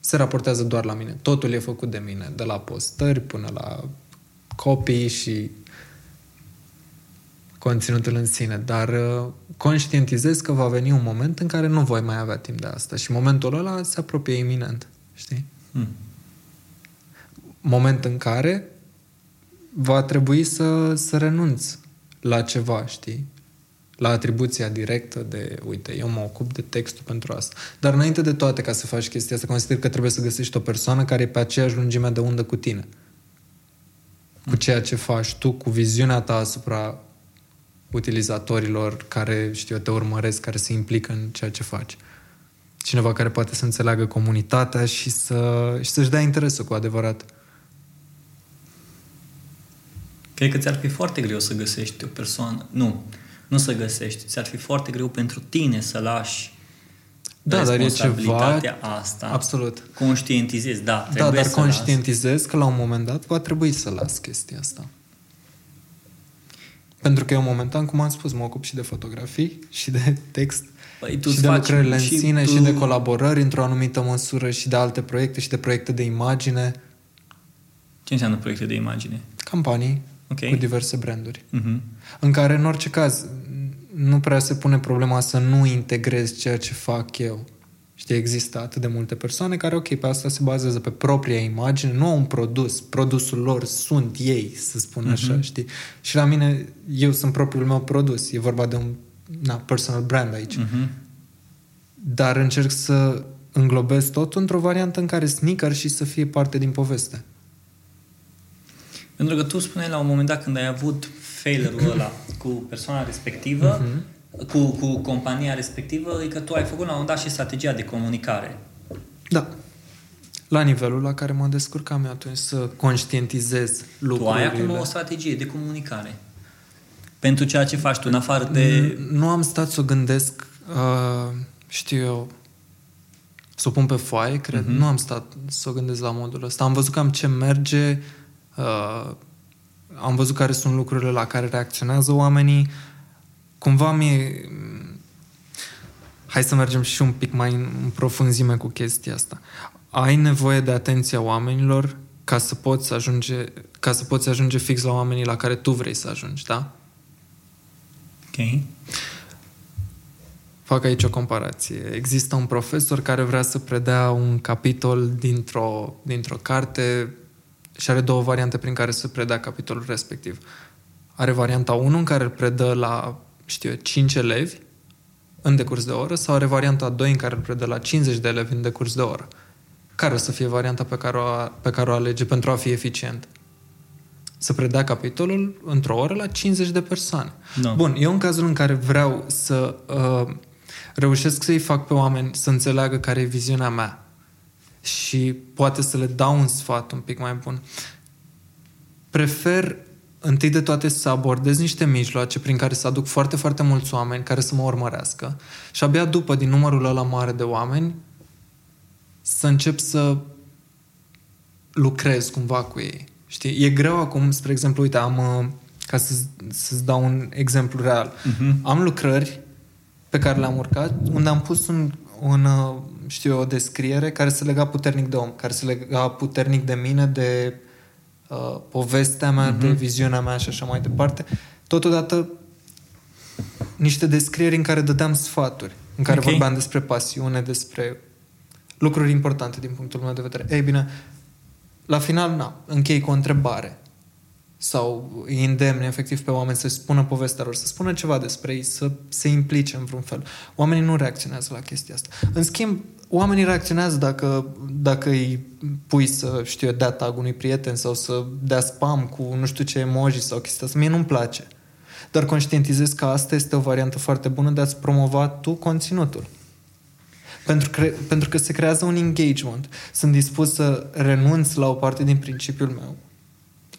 se raportează doar la mine. Totul e făcut de mine, de la postări până la copii și conținutul în sine, dar uh, conștientizez că va veni un moment în care nu voi mai avea timp de asta și momentul ăla se apropie iminent, știi? Hmm. Moment în care va trebui să, să renunț la ceva, știi? La atribuția directă de, uite, eu mă ocup de textul pentru asta. Dar înainte de toate, ca să faci chestia asta, consider că trebuie să găsești o persoană care e pe aceeași lungime de undă cu tine. Cu ceea ce faci tu, cu viziunea ta asupra utilizatorilor care, știu te urmăresc, care se implică în ceea ce faci. Cineva care poate să înțeleagă comunitatea și, să, și să-și dea interesul cu adevărat. Cred că ți-ar fi foarte greu să găsești o persoană. Nu, nu să găsești. Ți-ar fi foarte greu pentru tine să lași da, dar e ceva... asta. Absolut. Conștientizezi, da. Da, dar conștientizezi că la un moment dat va trebui să las chestia asta. Pentru că eu momentan, cum am spus, mă ocup și de fotografii și de text păi, tu și de lucrările în sine tu... și de colaborări într-o anumită măsură și de alte proiecte și de proiecte de imagine. Ce înseamnă proiecte de imagine? Campanii okay. cu diverse branduri. Uh-huh. În care, în orice caz, nu prea se pune problema să nu integrez ceea ce fac eu. Știi, există atât de multe persoane care, ok, pe asta se bazează pe propria imagine, nu au un produs, produsul lor sunt ei, să spun uh-huh. așa, știi? Și la mine, eu sunt propriul meu produs, e vorba de un na, personal brand aici. Uh-huh. Dar încerc să înglobez totul într-o variantă în care sneaker și să fie parte din poveste. Pentru că tu spuneai la un moment dat când ai avut failure-ul ăla cu persoana respectivă, uh-huh. Cu, cu compania respectivă, e că tu ai făcut la un moment dat și strategia de comunicare. Da. La nivelul la care mă descurcam eu atunci să conștientizez lucrurile. Tu ai acum o strategie de comunicare pentru ceea ce faci tu, în afară de... Nu am stat să o gândesc, uh, știu eu, să o pun pe foaie, cred. Uh-huh. Nu am stat să o gândesc la modul ăsta. Am văzut cam ce merge, uh, am văzut care sunt lucrurile la care reacționează oamenii. Cumva mi Hai să mergem și un pic mai în profunzime cu chestia asta. Ai nevoie de atenția oamenilor ca să poți ajunge, ca să poți ajunge fix la oamenii la care tu vrei să ajungi, da? Ok. Fac aici o comparație. Există un profesor care vrea să predea un capitol dintr-o, dintr-o carte și are două variante prin care să predea capitolul respectiv. Are varianta 1 în care îl predă la, știu eu, 5 elevi în decurs de oră sau are varianta 2 în care îl predă la 50 de elevi în decurs de oră. Care o să fie varianta pe care o, pe care o alege pentru a fi eficient? Să predea capitolul într-o oră la 50 de persoane. Da. Bun, eu în cazul în care vreau să uh, reușesc să-i fac pe oameni să înțeleagă care e viziunea mea și poate să le dau un sfat un pic mai bun, prefer întâi de toate să abordez niște mijloace prin care să aduc foarte, foarte mulți oameni care să mă urmărească și abia după, din numărul ăla mare de oameni, să încep să lucrez cumva cu ei. Știi? E greu acum, spre exemplu, uite, am, uh, ca să, să-ți dau un exemplu real, uh-huh. am lucrări pe care le-am urcat, unde am pus un, un uh, știu o descriere care se lega puternic de om, care se lega puternic de mine, de uh, povestea mea, uh-huh. de viziunea mea și așa mai departe. Totodată niște descrieri în care dădeam sfaturi, în care okay. vorbeam despre pasiune, despre lucruri importante din punctul meu de vedere. Ei bine, la final, na, închei cu o întrebare sau îi îndemne efectiv pe oameni să spună povestea lor, să spună ceva despre ei, să se implice în vreun fel. Oamenii nu reacționează la chestia asta. În schimb, oamenii reacționează dacă, dacă îi pui să, știu eu, dea tag unui prieten sau să dea spam cu nu știu ce emoji sau chestia asta. Mie nu-mi place. Dar conștientizez că asta este o variantă foarte bună de a-ți promova tu conținutul. Pentru că, pentru că se creează un engagement. Sunt dispus să renunț la o parte din principiul meu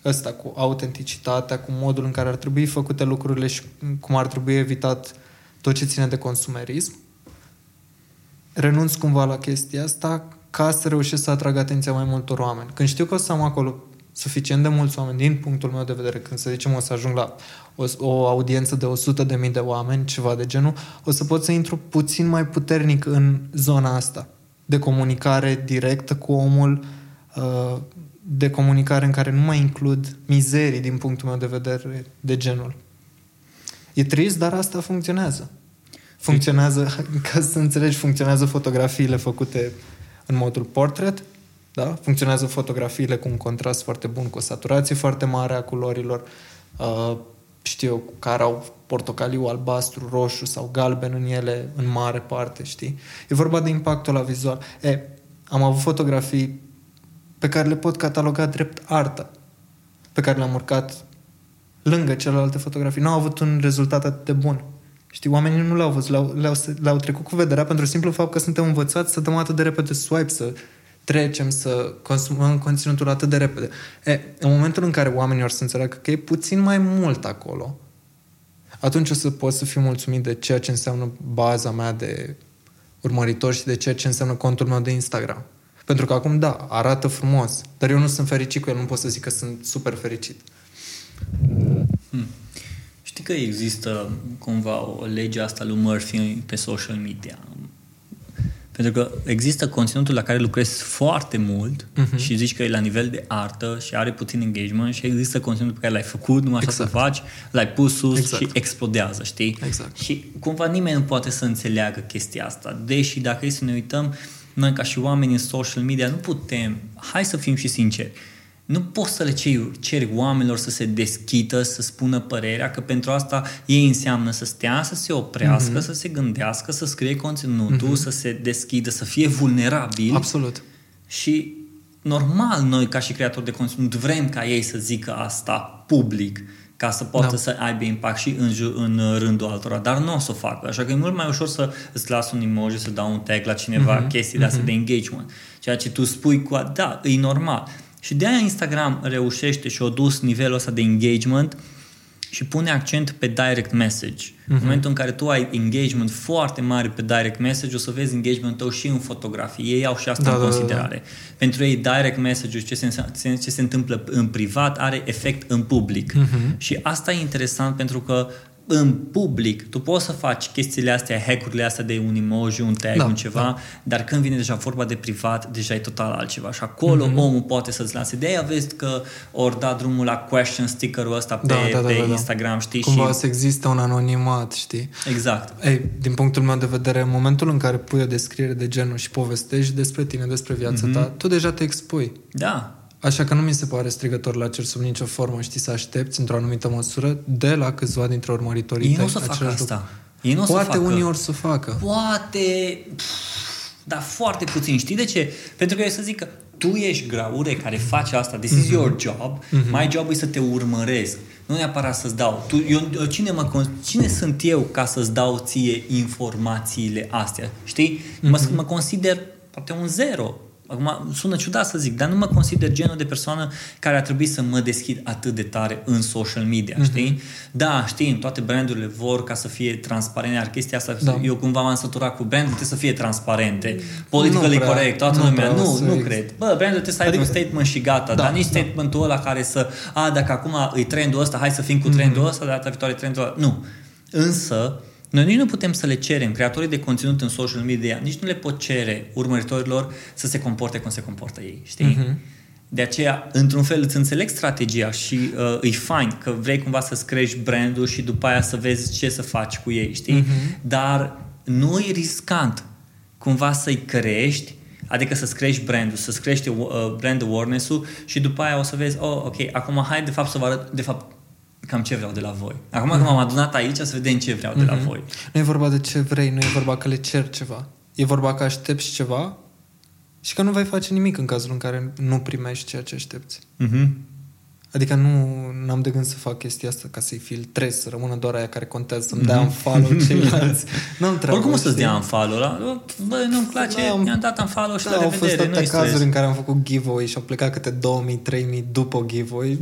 ăsta cu autenticitatea, cu modul în care ar trebui făcute lucrurile și cum ar trebui evitat tot ce ține de consumerism. Renunț cumva la chestia asta ca să reușesc să atrag atenția mai multor oameni. Când știu că o să am acolo suficient de mulți oameni, din punctul meu de vedere, când să zicem o să ajung la o, o audiență de 100 de mii de oameni, ceva de genul, o să pot să intru puțin mai puternic în zona asta de comunicare directă cu omul, uh, de comunicare în care nu mai includ mizerii din punctul meu de vedere de genul. E trist, dar asta funcționează. Funcționează, ca să înțelegi, funcționează fotografiile făcute în modul portret, da? funcționează fotografiile cu un contrast foarte bun, cu o saturație foarte mare a culorilor, uh, știu eu, care au portocaliu, albastru, roșu sau galben în ele, în mare parte, știi? E vorba de impactul la vizual. E, am avut fotografii pe care le pot cataloga drept artă, pe care le-am urcat lângă celelalte fotografii. Nu au avut un rezultat atât de bun. Știi, oamenii nu le-au văzut, le-au, le-au, le-au trecut cu vederea pentru simplu fapt că suntem învățați să dăm atât de repede swipe, să trecem, să consumăm conținutul atât de repede. E, în momentul în care oamenii or să înțeleagă că e puțin mai mult acolo, atunci o să pot să fiu mulțumit de ceea ce înseamnă baza mea de urmăritori și de ceea ce înseamnă contul meu de Instagram. Pentru că acum, da, arată frumos, dar eu nu sunt fericit cu el, nu pot să zic că sunt super fericit. Hmm. Știi că există cumva o lege asta lui Murphy pe social media. Pentru că există conținutul la care lucrezi foarte mult uh-huh. și zici că e la nivel de artă și are puțin engagement și există conținutul pe care l-ai făcut, numai exact. așa să faci, l-ai pus sus exact. și explodează, știi? Exact. Și cumva nimeni nu poate să înțeleagă chestia asta. Deși dacă e să ne uităm, noi ca și oameni în social media nu putem, hai să fim și sinceri, nu poți să le ceri, ceri oamenilor să se deschidă, să spună părerea, că pentru asta ei înseamnă să stea, să se oprească, mm-hmm. să se gândească, să scrie conținutul, mm-hmm. să se deschidă, să fie vulnerabil. Absolut. Și normal noi ca și creatori de conținut vrem ca ei să zică asta public ca să poată da. să aibă impact și în, în rândul altora, dar nu o să o facă. Așa că e mult mai ușor să îți las un emoji, să dau un tag la cineva, mm-hmm. chestii de astea mm-hmm. de engagement. Ceea ce tu spui cu, da, e normal. Și de aia Instagram reușește și a dus nivelul ăsta de engagement și pune accent pe direct message. Uh-huh. În momentul în care tu ai engagement foarte mare pe direct message, o să vezi engagement tău și în fotografie. Ei au și asta da, în considerare. Da, da, da. Pentru ei, direct message ce se, ce se întâmplă în privat, are efect în public. Uh-huh. Și asta e interesant pentru că în public, tu poți să faci chestiile astea, hack-urile astea de un emoji, un tag, da, un ceva, da. dar când vine deja vorba de privat, deja e total altceva. Și acolo mm-hmm. omul poate să-ți lase. De aia vezi că ori da drumul la question sticker-ul ăsta pe, da, da, da, pe da, da. Instagram, știi? Cumva și... să există un anonimat, știi? Exact. Ei, din punctul meu de vedere, în momentul în care pui o descriere de genul și povestești despre tine, despre viața mm-hmm. ta, tu deja te expui. Da, Așa că nu mi se pare strigător la cer sub nicio formă, știi, să aștepți într-o anumită măsură de la câțiva dintre urmăritorii Ei nu o să facă asta. Ei nu Poate să facă. unii ori să facă. Poate, dar foarte puțin. Știi de ce? Pentru că eu să zic că tu ești graure care face asta, this is mm-hmm. your job, mm-hmm. my job e să te urmăresc. Nu neapărat să-ți dau. Tu, eu, cine, mă, cine sunt eu ca să-ți dau ție informațiile astea? Știi? Mm-hmm. Mă, mhm. mă consider poate un zero Acum sună ciudat să zic, dar nu mă consider genul de persoană care ar trebui să mă deschid atât de tare în social media, mm-hmm. știi? Da, știi, toate brandurile vor ca să fie transparente, iar chestia asta, da. eu cumva m-am săturat cu brandul, trebuie să fie transparente, politically corect, toată nu lumea, nu, nu cred. Bă, brandul trebuie să aibă adică, un statement și gata, da, dar nici da. statementul ăla care să, a, dacă acum e trendul ăsta, hai să fim cu trendul mm-hmm. ăsta, de data viitoare trendul ăla. Nu. Însă, noi nici nu putem să le cerem, creatorii de conținut în social media, nici nu le pot cere urmăritorilor să se comporte cum se comportă ei, știi? Uh-huh. De aceea, într-un fel, îți înțeleg strategia și uh, e fain că vrei cumva să-ți crești brandul și după aia să vezi ce să faci cu ei, știi? Uh-huh. Dar nu e riscant cumva să-i crești Adică să-ți crești brandul, să-ți crești uh, brand awareness-ul și după aia o să vezi, oh, ok, acum hai de fapt să vă arăt, de fapt, cam ce vreau de la voi. Acum mm-hmm. că m-am adunat aici, să vedem ce vreau mm-hmm. de la mhm. voi. Nu e vorba de ce vrei, nu e vorba că le cer ceva. E vorba că aștepți ceva și că nu vei face nimic în cazul în care nu primești ceea ce aștepți. Mm-hmm. Adică nu am de gând să fac chestia asta ca să-i filtrez, să rămână doar aia care contează, să-mi dea un mhm. follow ceilalți. Nu-mi trebuie, Oricum o să-ți dea un follow. La... Bă, nu-mi place, da, mi-am dat un follow și da, la revedere. Au fost atâtea cazuri în care am făcut giveaway și au plecat câte 2000-3000 după giveaway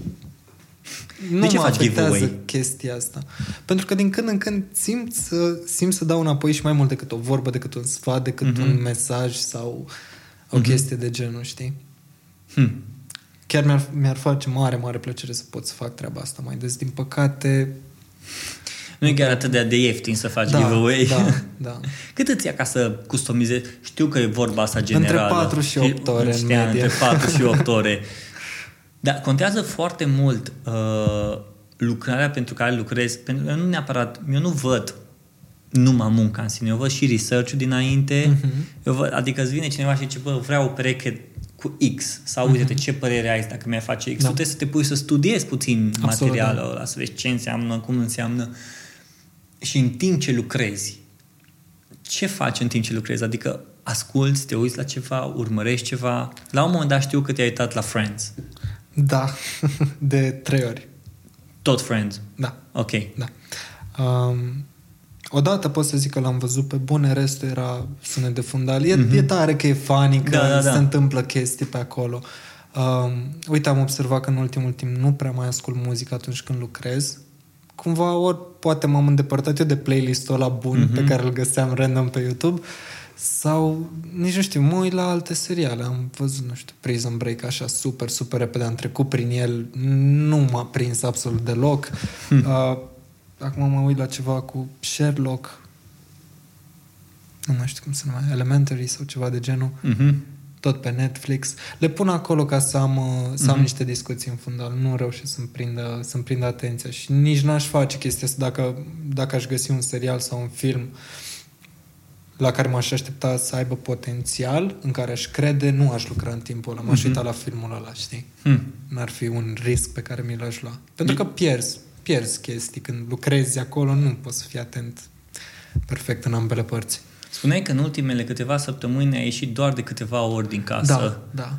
nu de ce mă faci giveaway? chestia asta. Pentru că din când în când simt să, simt să dau înapoi și mai mult decât o vorbă, decât un sfat, decât mm-hmm. un mesaj sau o mm-hmm. chestie de genul, știi? Hmm. Chiar mi-ar, mi-ar face mare, mare plăcere să pot să fac treaba asta mai des. Din păcate... Nu e chiar atât de, de ieftin să faci da, giveaway. Da, da. Cât îți ia ca să customizezi? Știu că e vorba asta generală. Între 4 și 8 ore în media. Între 4 și 8 ore. Da, contează foarte mult uh, lucrarea pentru care lucrezi. Pentru că nu neapărat, eu nu văd numai munca în sine, eu văd și research-ul dinainte, uh-huh. eu văd, adică îți vine cineva și zice, bă, vreau o pereche cu X sau uh-huh. uite ce părere ai dacă mi-ai face X. Da. Tu trebuie să te pui să studiezi puțin Absolut, materialul da. ăla, să vezi ce înseamnă, cum înseamnă și în timp ce lucrezi, ce faci în timp ce lucrezi? Adică asculți, te uiți la ceva, urmărești ceva. La un moment dat știu că te-ai uitat la Friends. Da, de trei ori. Tot Friends? Da. Ok. Da. Um, odată pot să zic că l-am văzut pe bune, restul era sunet de fundal. E, mm-hmm. e tare că e funny, că da, da, da. se întâmplă chestii pe acolo. Um, uite, am observat că în ultimul timp nu prea mai ascult muzică atunci când lucrez. Cumva ori poate m-am îndepărtat eu de playlistul ăla bun mm-hmm. pe care îl găseam random pe YouTube sau, nici nu știu, mă uit la alte seriale. Am văzut, nu știu, Prison Break așa super, super repede. Am trecut prin el. Nu m-a prins absolut deloc. Hmm. Uh, acum mă uit la ceva cu Sherlock. Nu mai știu cum se numește. Elementary sau ceva de genul. Mm-hmm. Tot pe Netflix. Le pun acolo ca să am, uh, să am mm-hmm. niște discuții în fundal. Nu reușesc să-mi prindă, să-mi prindă atenția. Și nici n-aș face chestia asta dacă, dacă aș găsi un serial sau un film uh, la care m-aș aștepta să aibă potențial, în care aș crede, nu aș lucra în timpul ăla. M-aș Mhm. uita la filmul ăla, știi? Hmm. N-ar fi un risc pe care mi l-aș lua. Pentru că pierzi, pierzi chestii. Când lucrezi acolo, nu poți să fii atent perfect în ambele părți. Spuneai că în ultimele câteva săptămâni ai ieșit doar de câteva ori din casă. Da, da,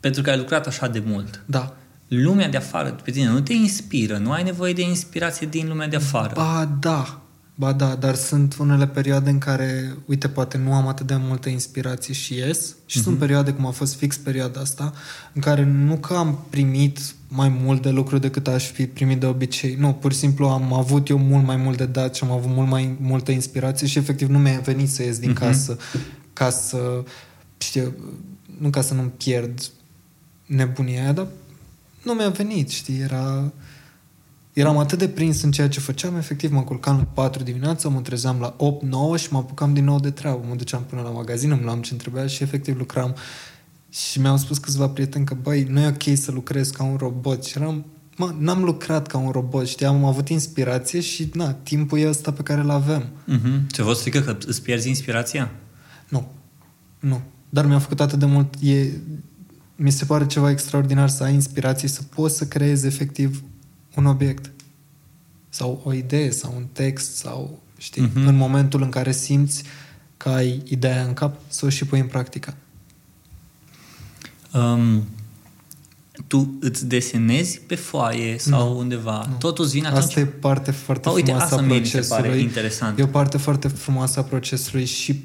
Pentru că ai lucrat așa de mult. da. Lumea de afară pe tine nu te inspiră, nu ai nevoie de inspirație din lumea de afară. Ba da, ba da, dar sunt unele perioade în care, uite, poate nu am atât de multă inspirație și ies și sunt perioade, cum a fost fix perioada asta, în care nu că am primit mai mult de lucru decât aș fi primit de obicei. Nu, pur și simplu am avut eu mult mai mult de dat și am avut mult mai multă inspirație și efectiv nu mi-a venit să ies din Mhm. casă ca să, știu, nu ca să nu-mi pierd nebunia aia, dar nu mi-a venit, știi, era... Eram atât de prins în ceea ce făceam, efectiv mă culcam la 4 dimineața, mă trezeam la 8-9 și mă apucam din nou de treabă. Mă duceam până la magazin, îmi luam ce trebuia și efectiv lucram. Și mi-au spus câțiva prieteni că, băi, nu e ok să lucrezi ca un robot. Și eram, mă, n-am lucrat ca un robot, știi, am avut inspirație și, na, timpul e ăsta pe care îl avem. Mm-hmm. Ți-a fost frică că îți pierzi inspirația? Nu, nu. Dar mi-a făcut atât de mult, e, mi se pare ceva extraordinar să ai inspirație, să poți să creezi efectiv un obiect sau o idee sau un text sau, știi, Mhm. mm-hmm. în momentul în care simți că ai ideea în cap, să o și pui în practică. Um, tu îți desenezi pe foaie sau Nu, undeva? nu. Totul îți vine atunci? Asta e parte foarte A, uite, frumoasă asta a mie mi se procesului. pare interesant. E o parte foarte frumoasă a procesului și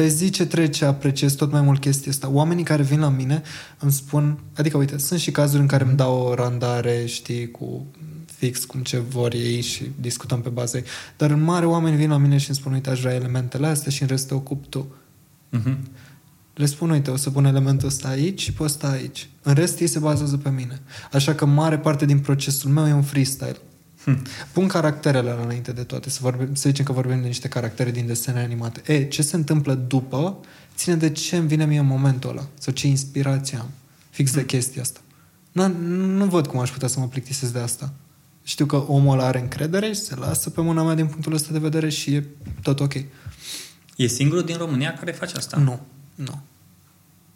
pe zi ce trece apreciez tot mai mult chestia asta. Oamenii care vin la mine îmi spun, adică uite, sunt și cazuri în care îmi dau o randare, știi, cu fix cum ce vor ei și discutăm pe bază ei. Dar în mare oameni vin la mine și îmi spun, uite, aș vrea elementele astea și în rest te ocup tu. Mhm. Le spun, uite, o să pun elementul ăsta aici și poți sta aici. În rest, ei se bazează pe mine. Așa că mare parte din procesul meu e un freestyle. Hm. Pun caracterele la înainte de toate. Să, vorbim, să zicem că vorbim de niște caractere din desene animate. E, ce se întâmplă după ține de ce îmi vine mie în momentul ăla. Sau ce inspirație am. Fix de chestia asta. Nu, nu văd cum aș putea să mă plictisesc de asta. Știu că omul ăla are încredere și se lasă pe mâna mea din punctul ăsta de vedere și e tot ok. E singurul din România care face asta? Nu, nu.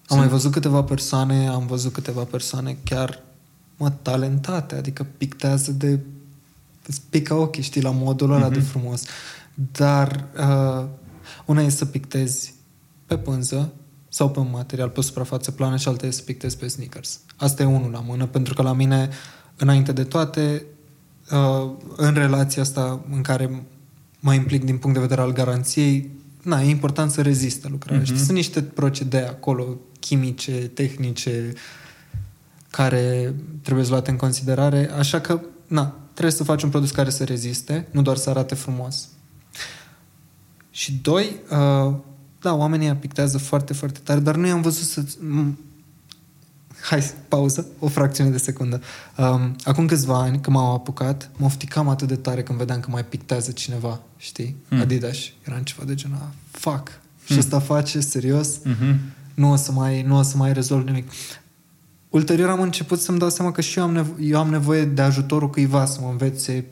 Am mai văzut câteva persoane, am văzut câteva persoane chiar, mă, talentate, adică pictează de... îți pică ochii, știi, la modul ăla Mhm. de frumos. Dar uh, una e să pictezi pe pânză sau pe un material pe suprafață plană și alta e să pictezi pe sneakers. Asta e unul la mână, pentru că la mine, înainte de toate, uh, în relația asta în care mă implic din punct de vedere al garanției, na, e important să reziste lucrarea. Mhm. Mm-hmm. Știi, sunt niște procedee acolo, chimice, tehnice, care trebuie luate în considerare, așa că, na, trebuie să faci un produs care să reziste, nu doar să arate frumos. Și doi, uh, da, oamenii pictează foarte, foarte tare, dar nu i-am văzut să... m- Hai, pauză, o fracțiune de secundă. Um, acum câțiva ani, când m-am apucat, mă ofticam atât de tare când vedeam că mai pictează cineva, știi? Hmm. Adidas. Eram ceva de genul, "Ah, fuck, și Hmm. asta face, serios? Mhm. nu o să mai, nu o să mai rezolv nimic. Ulterior am început să-mi dau seama că și eu am, nevo- eu am nevoie de ajutorul cuiva să mă învețe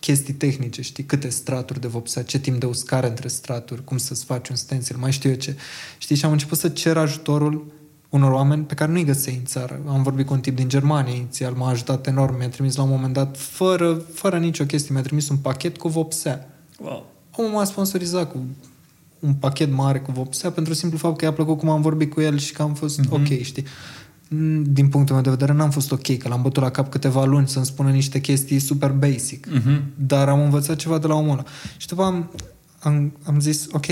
chestii tehnice, știi, câte straturi de vopsea, ce timp de uscare între straturi, cum să-ți faci un stencil, mai știu eu ce. Știi, și am început să cer ajutorul unor oameni pe care nu-i găseai în țară. Am vorbit cu un tip din Germania inițial, m-a ajutat enorm, mi-a trimis la un moment dat, fără, fără nicio chestie, mi-a trimis un pachet cu vopsea. Wow. Omul m-a sponsorizat cu un pachet mare cu vopsea pentru simplu fapt că i-a plăcut cum am vorbit cu el și că am fost Mhm. mm-hmm. ok, știi? Mm, Din punctul meu de vedere n-am fost ok, că l-am bătut la cap câteva luni să-mi spună niște chestii super basic. Mhm. Dar am învățat ceva de la omul ăla. Și după am, am, am zis, ok,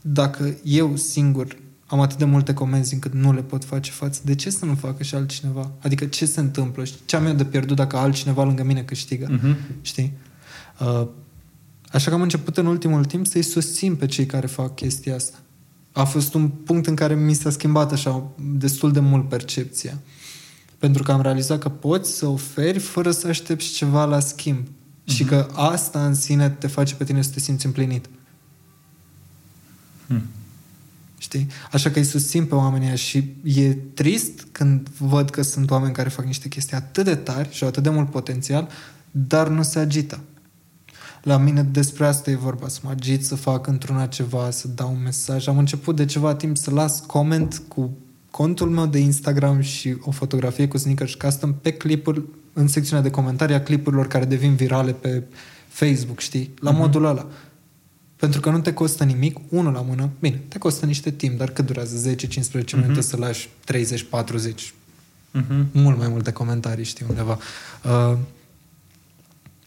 dacă eu singur am atât de multe comenzi încât nu le pot face față, de ce să nu facă și altcineva? Adică ce se întâmplă? Ce am eu de pierdut dacă altcineva lângă mine câștigă? Mhm. Știi? Uh, așa că am început în ultimul timp să-i susțin pe cei care fac chestia asta. A fost un punct în care mi s-a schimbat așa destul de mult percepția. Pentru că am realizat că poți să oferi fără să aștepți ceva la schimb. Uh-huh. Și că asta în sine te face pe tine să te simți împlinit. Hmm. Știi? Așa că îi susțin pe oamenii ăia și e trist când văd că sunt oameni care fac niște chestii atât de tari și au atât de mult potențial, dar nu se agită. La mine despre asta e vorba, să mă agit, să fac într-una ceva, să dau un mesaj. Am început de ceva timp să las coment cu contul meu de Instagram și o fotografie cu sneakers custom pe clipuri, în secțiunea de comentarii a clipurilor care devin virale pe Facebook, știi? La uh-huh. modul ăla. Pentru că nu te costă nimic, unul la mână, bine, te costă niște timp, dar cât durează? 10-15 uh-huh. minute să lași 30-40, uh-huh. mult mai multe comentarii, știi, undeva. Uh,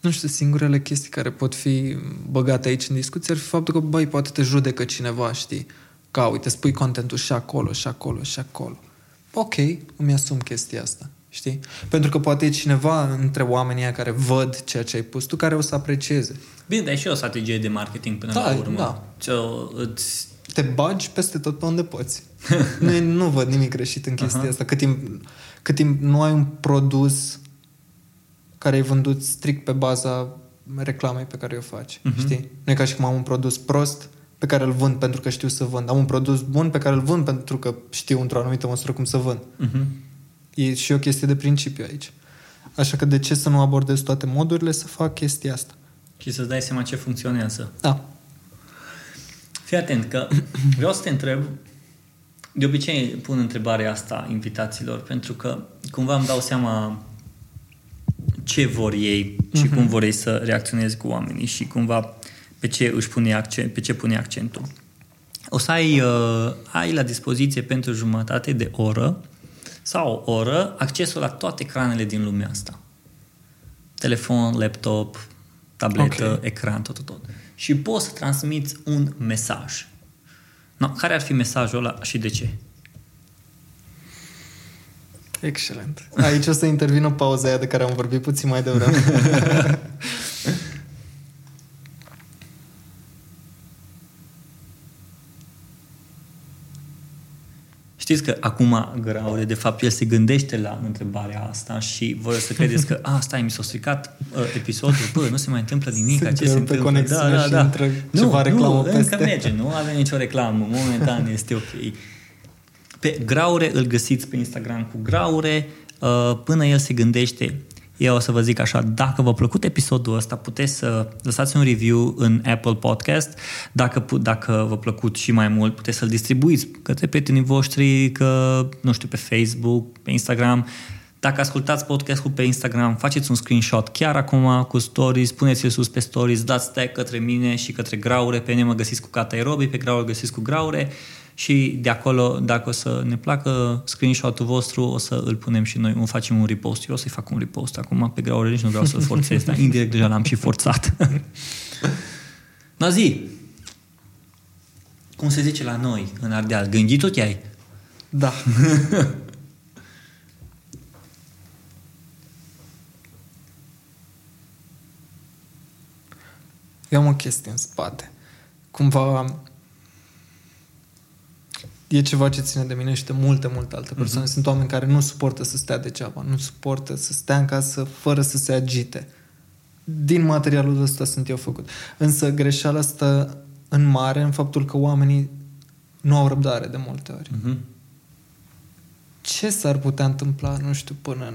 nu știu, singurele chestii care pot fi băgate aici în discuție ar fi faptul că, băi, poate te judecă cineva, știi? Ca, uite, spui contentul și acolo, și acolo, și acolo. Ok, îmi asum chestia asta, știi? Pentru că poate e cineva între oamenii care văd ceea ce ai pus tu, care o să aprecieze. Bine, dar e și o strategie de marketing până da, la urmă. Da. Ce îți... Te bagi peste tot pe unde poți. nu, nu văd nimic greșit în chestia uh-huh. asta. Cât timp, cât timp nu ai un produs care ai vândut strict pe baza reclamei pe care o faci. Uh-huh. Știi? Nu e ca și cum am un produs prost pe care îl vând pentru că știu să vând. Am un produs bun pe care îl vând pentru că știu într-o anumită măsură cum să vând. Uh-huh. E și o chestie de principiu aici. Așa că de ce să nu abordez toate modurile să fac chestia asta? Și să-ți dai seama ce funcționează. Da. Fii atent că vreau să te întreb de obicei pun întrebarea asta invitaților pentru că cumva îmi dau seama ce vor ei și uh-huh. cum vor ei să reacționeze cu oamenii și cumva pe ce își pune accent, pe ce pune accentul. O să ai, uh, ai la dispoziție pentru jumătate de oră sau o oră accesul la toate ecranele din lumea asta. Telefon, laptop, tabletă, okay. ecran, tot, tot, tot. Și poți să transmiți un mesaj. No, care ar fi mesajul ăla și de ce? Excelent. Aici o să intervină pauza aia de care am vorbit puțin mai devreme. Știți că acum Graure, de fapt, el se gândește la întrebarea asta și voi să credeți că, a, stai, mi s-a stricat uh, episodul, bă, nu se mai întâmplă nimic, ce se întâmplă? Da, da, da. Nu, ceva reclamă nu, peste. încă merge, nu avem nicio reclamă, momentan este ok. Pe Graure îl găsiți pe Instagram cu Graure, uh, până el se gândește eu o să vă zic așa, dacă v-a plăcut episodul ăsta, puteți să lăsați un review în Apple Podcast. Dacă, dacă v-a plăcut și mai mult, puteți să-l distribuiți către prietenii voștri, că, nu știu, pe Facebook, pe Instagram. Dacă ascultați podcastul pe Instagram, faceți un screenshot chiar acum cu stories, puneți-l sus pe stories, dați tag către mine și către Graure, pe mine mă găsiți cu Cata Aerobi, pe Graure găsiți cu Graure și de acolo, dacă o să ne placă screenshot-ul vostru, o să îl punem și noi, o facem un repost. Eu o să-i fac un repost acum pe graure, nici nu vreau să-l forțez, dar indirect deja l-am și forțat. Nazi, cum se zice la noi în Ardeal, gândit tot ai? Da. Eu am o chestie în spate. Cumva e ceva ce ține de mine și de multe, multe alte persoane. Uh-huh. Sunt oameni care nu suportă să stea degeaba, nu suportă să stea în casă fără să se agite. Din materialul ăsta sunt eu făcut. Însă greșeala asta în mare în faptul că oamenii nu au răbdare de multe ori. Uh-huh. Ce s-ar putea întâmpla, nu știu, până în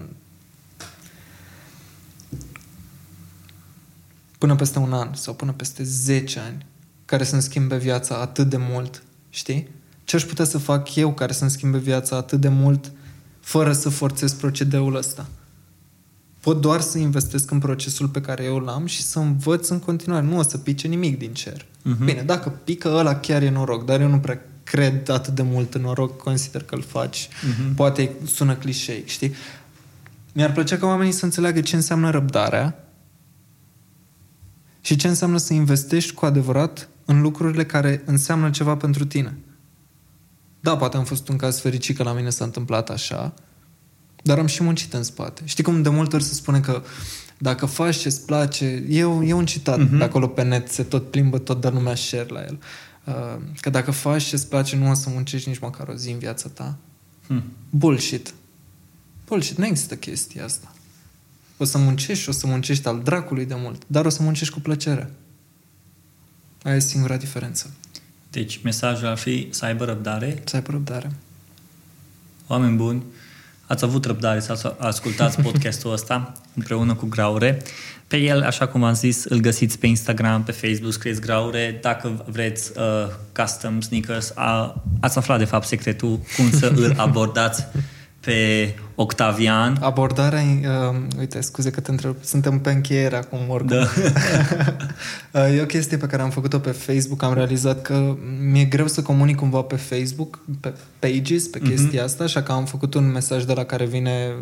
până peste un an sau până peste 10 ani care să-mi schimbe viața atât de mult, știi? Ce aș putea să fac eu care să-mi schimbe viața atât de mult fără să forțez procedeul ăsta. Pot doar să investesc în procesul pe care eu l-am și să învăț în continuare. Nu o să pice nimic din cer. Uh-huh. Bine, dacă pică ăla chiar e noroc, dar eu nu prea cred atât de mult în noroc, consider că îl faci. Uh-huh. Poate sună clișeic, știi? Mi-ar plăcea ca oamenii să înțeleagă ce înseamnă răbdarea și ce înseamnă să investești cu adevărat în lucrurile care înseamnă ceva pentru tine. Da, poate am fost un caz fericit că la mine s-a întâmplat așa, dar am și muncit în spate. Știi cum de multe ori se spune că dacă faci ce-ți place, e, e un citat uh-huh. acolo pe net, se tot plimbă, tot dă lumea share la el. Uh, că dacă faci ce-ți place, nu o să muncești nici măcar o zi în viața ta. Hmm. Bullshit. Bullshit. Nu există chestia asta. O să muncești și o să muncești al dracului de mult, dar o să muncești cu plăcere. Aia e singura diferență. Deci mesajul ar fi să aibă răbdare. Să aibă răbdare. Oameni buni, ați avut răbdare să ascultați podcastul ăsta împreună cu Graure. Pe el, așa cum am zis, îl găsiți pe Instagram, pe Facebook, scrieți Graure. Dacă vreți uh, custom sneakers, a, ați aflat de fapt secretul cum să îl abordați pe Octavian. Abordarea, uh, uite, scuze că te întreb, suntem pe încheiere acum oricum. Da. Uh, e o chestie pe care am făcut-o pe Facebook, am realizat că mi-e greu să comunic cumva pe Facebook, pe pages, pe mhm. chestia mm-hmm. asta, așa că am făcut un mesaj de la care vine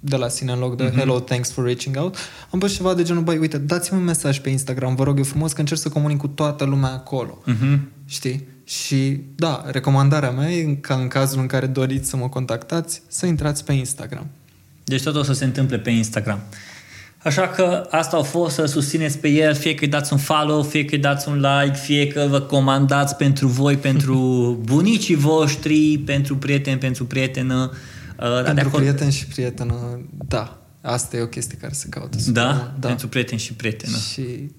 de la sine în loc de mm-hmm. hello, thanks for reaching out, am pus ceva de genul, băi, uite, dați-mi un mesaj pe Instagram, vă rog eu frumos că încerc să comunic cu toată lumea acolo. Mm-hmm. Știi? Și da, recomandarea mea e ca în cazul în care doriți să mă contactați, să intrați pe Instagram. Deci tot o să se întâmple pe Instagram. Așa că asta a fost să susțineți pe el, fie că îi dați un follow, fie că îi dați un like, fie că vă comandați pentru voi, pentru bunicii voștri, pentru prieteni, pentru prietenă. Uh, pentru acolo... prieten și prietenă, da. Asta e o chestie care se caută. Da? da? Pentru prieten și prietenă. Și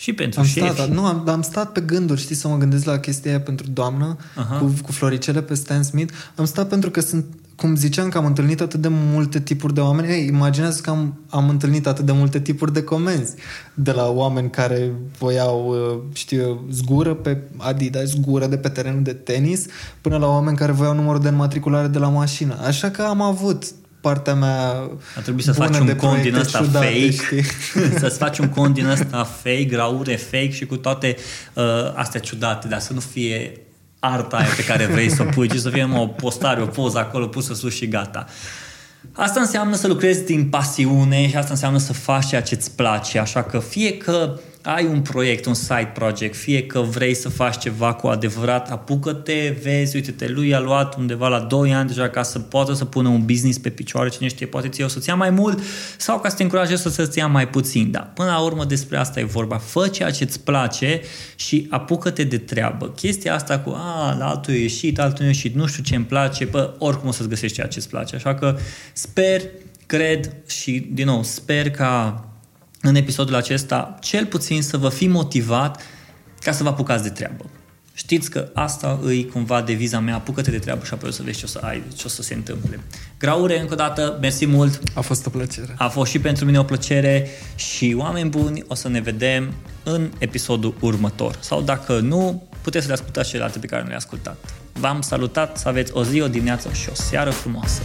și pentru am șefi. Stat, nu, am, am stat pe gânduri, știi, să mă gândesc la chestia aia pentru doamnă, uh-huh. cu, cu floricele pe Stan Smith. Am stat pentru că sunt, cum ziceam, că am întâlnit atât de multe tipuri de oameni. Ei, imaginează că am, am întâlnit atât de multe tipuri de comenzi. De la oameni care voiau, uh, știu zgură pe Adidas, zgură de pe terenul de tenis, până la oameni care voiau numărul de înmatriculare de la mașină. Așa că am avut partea mea A trebuit să faci un cont din ăsta fake, să-ți faci un cont din ăsta fake, graure fake și cu toate uh, astea ciudate, dar să nu fie arta aia pe care vrei să o pui, ci să fie o postare, o poză acolo pusă sus și gata. Asta înseamnă să lucrezi din pasiune și asta înseamnă să faci ceea ce îți place, așa că fie că ai un proiect, un side project, fie că vrei să faci ceva cu adevărat, apucă-te, vezi, uite-te, lui a luat undeva la 2 ani deja ca să poată să pună un business pe picioare, cine știe, poate ție o să-ți ia mai mult sau ca să te încurajezi să-ți ia mai puțin. Dar până la urmă despre asta e vorba. Fă ceea ce îți place și apucă-te de treabă. Chestia asta cu, a, la altul e ieșit, altul nu e ieșit, nu știu ce îmi place, bă, oricum o să-ți găsești ceea ce îți place. Așa că sper, cred și, din nou, sper ca în episodul acesta, cel puțin să vă fi motivat ca să vă apucați de treabă. Știți că asta îi cumva deviza mea, apucă-te de treabă și apoi o să vezi ce o să ai, ce o să se întâmple. Graure, încă o dată, mersi mult. A fost o plăcere. A fost și pentru mine o plăcere și oameni buni, o să ne vedem în episodul următor. Sau dacă nu, puteți să le ascultați celelalte pe care nu le-ați ascultat. V-am salutat, să aveți o zi, o dimineață și o seară frumoasă.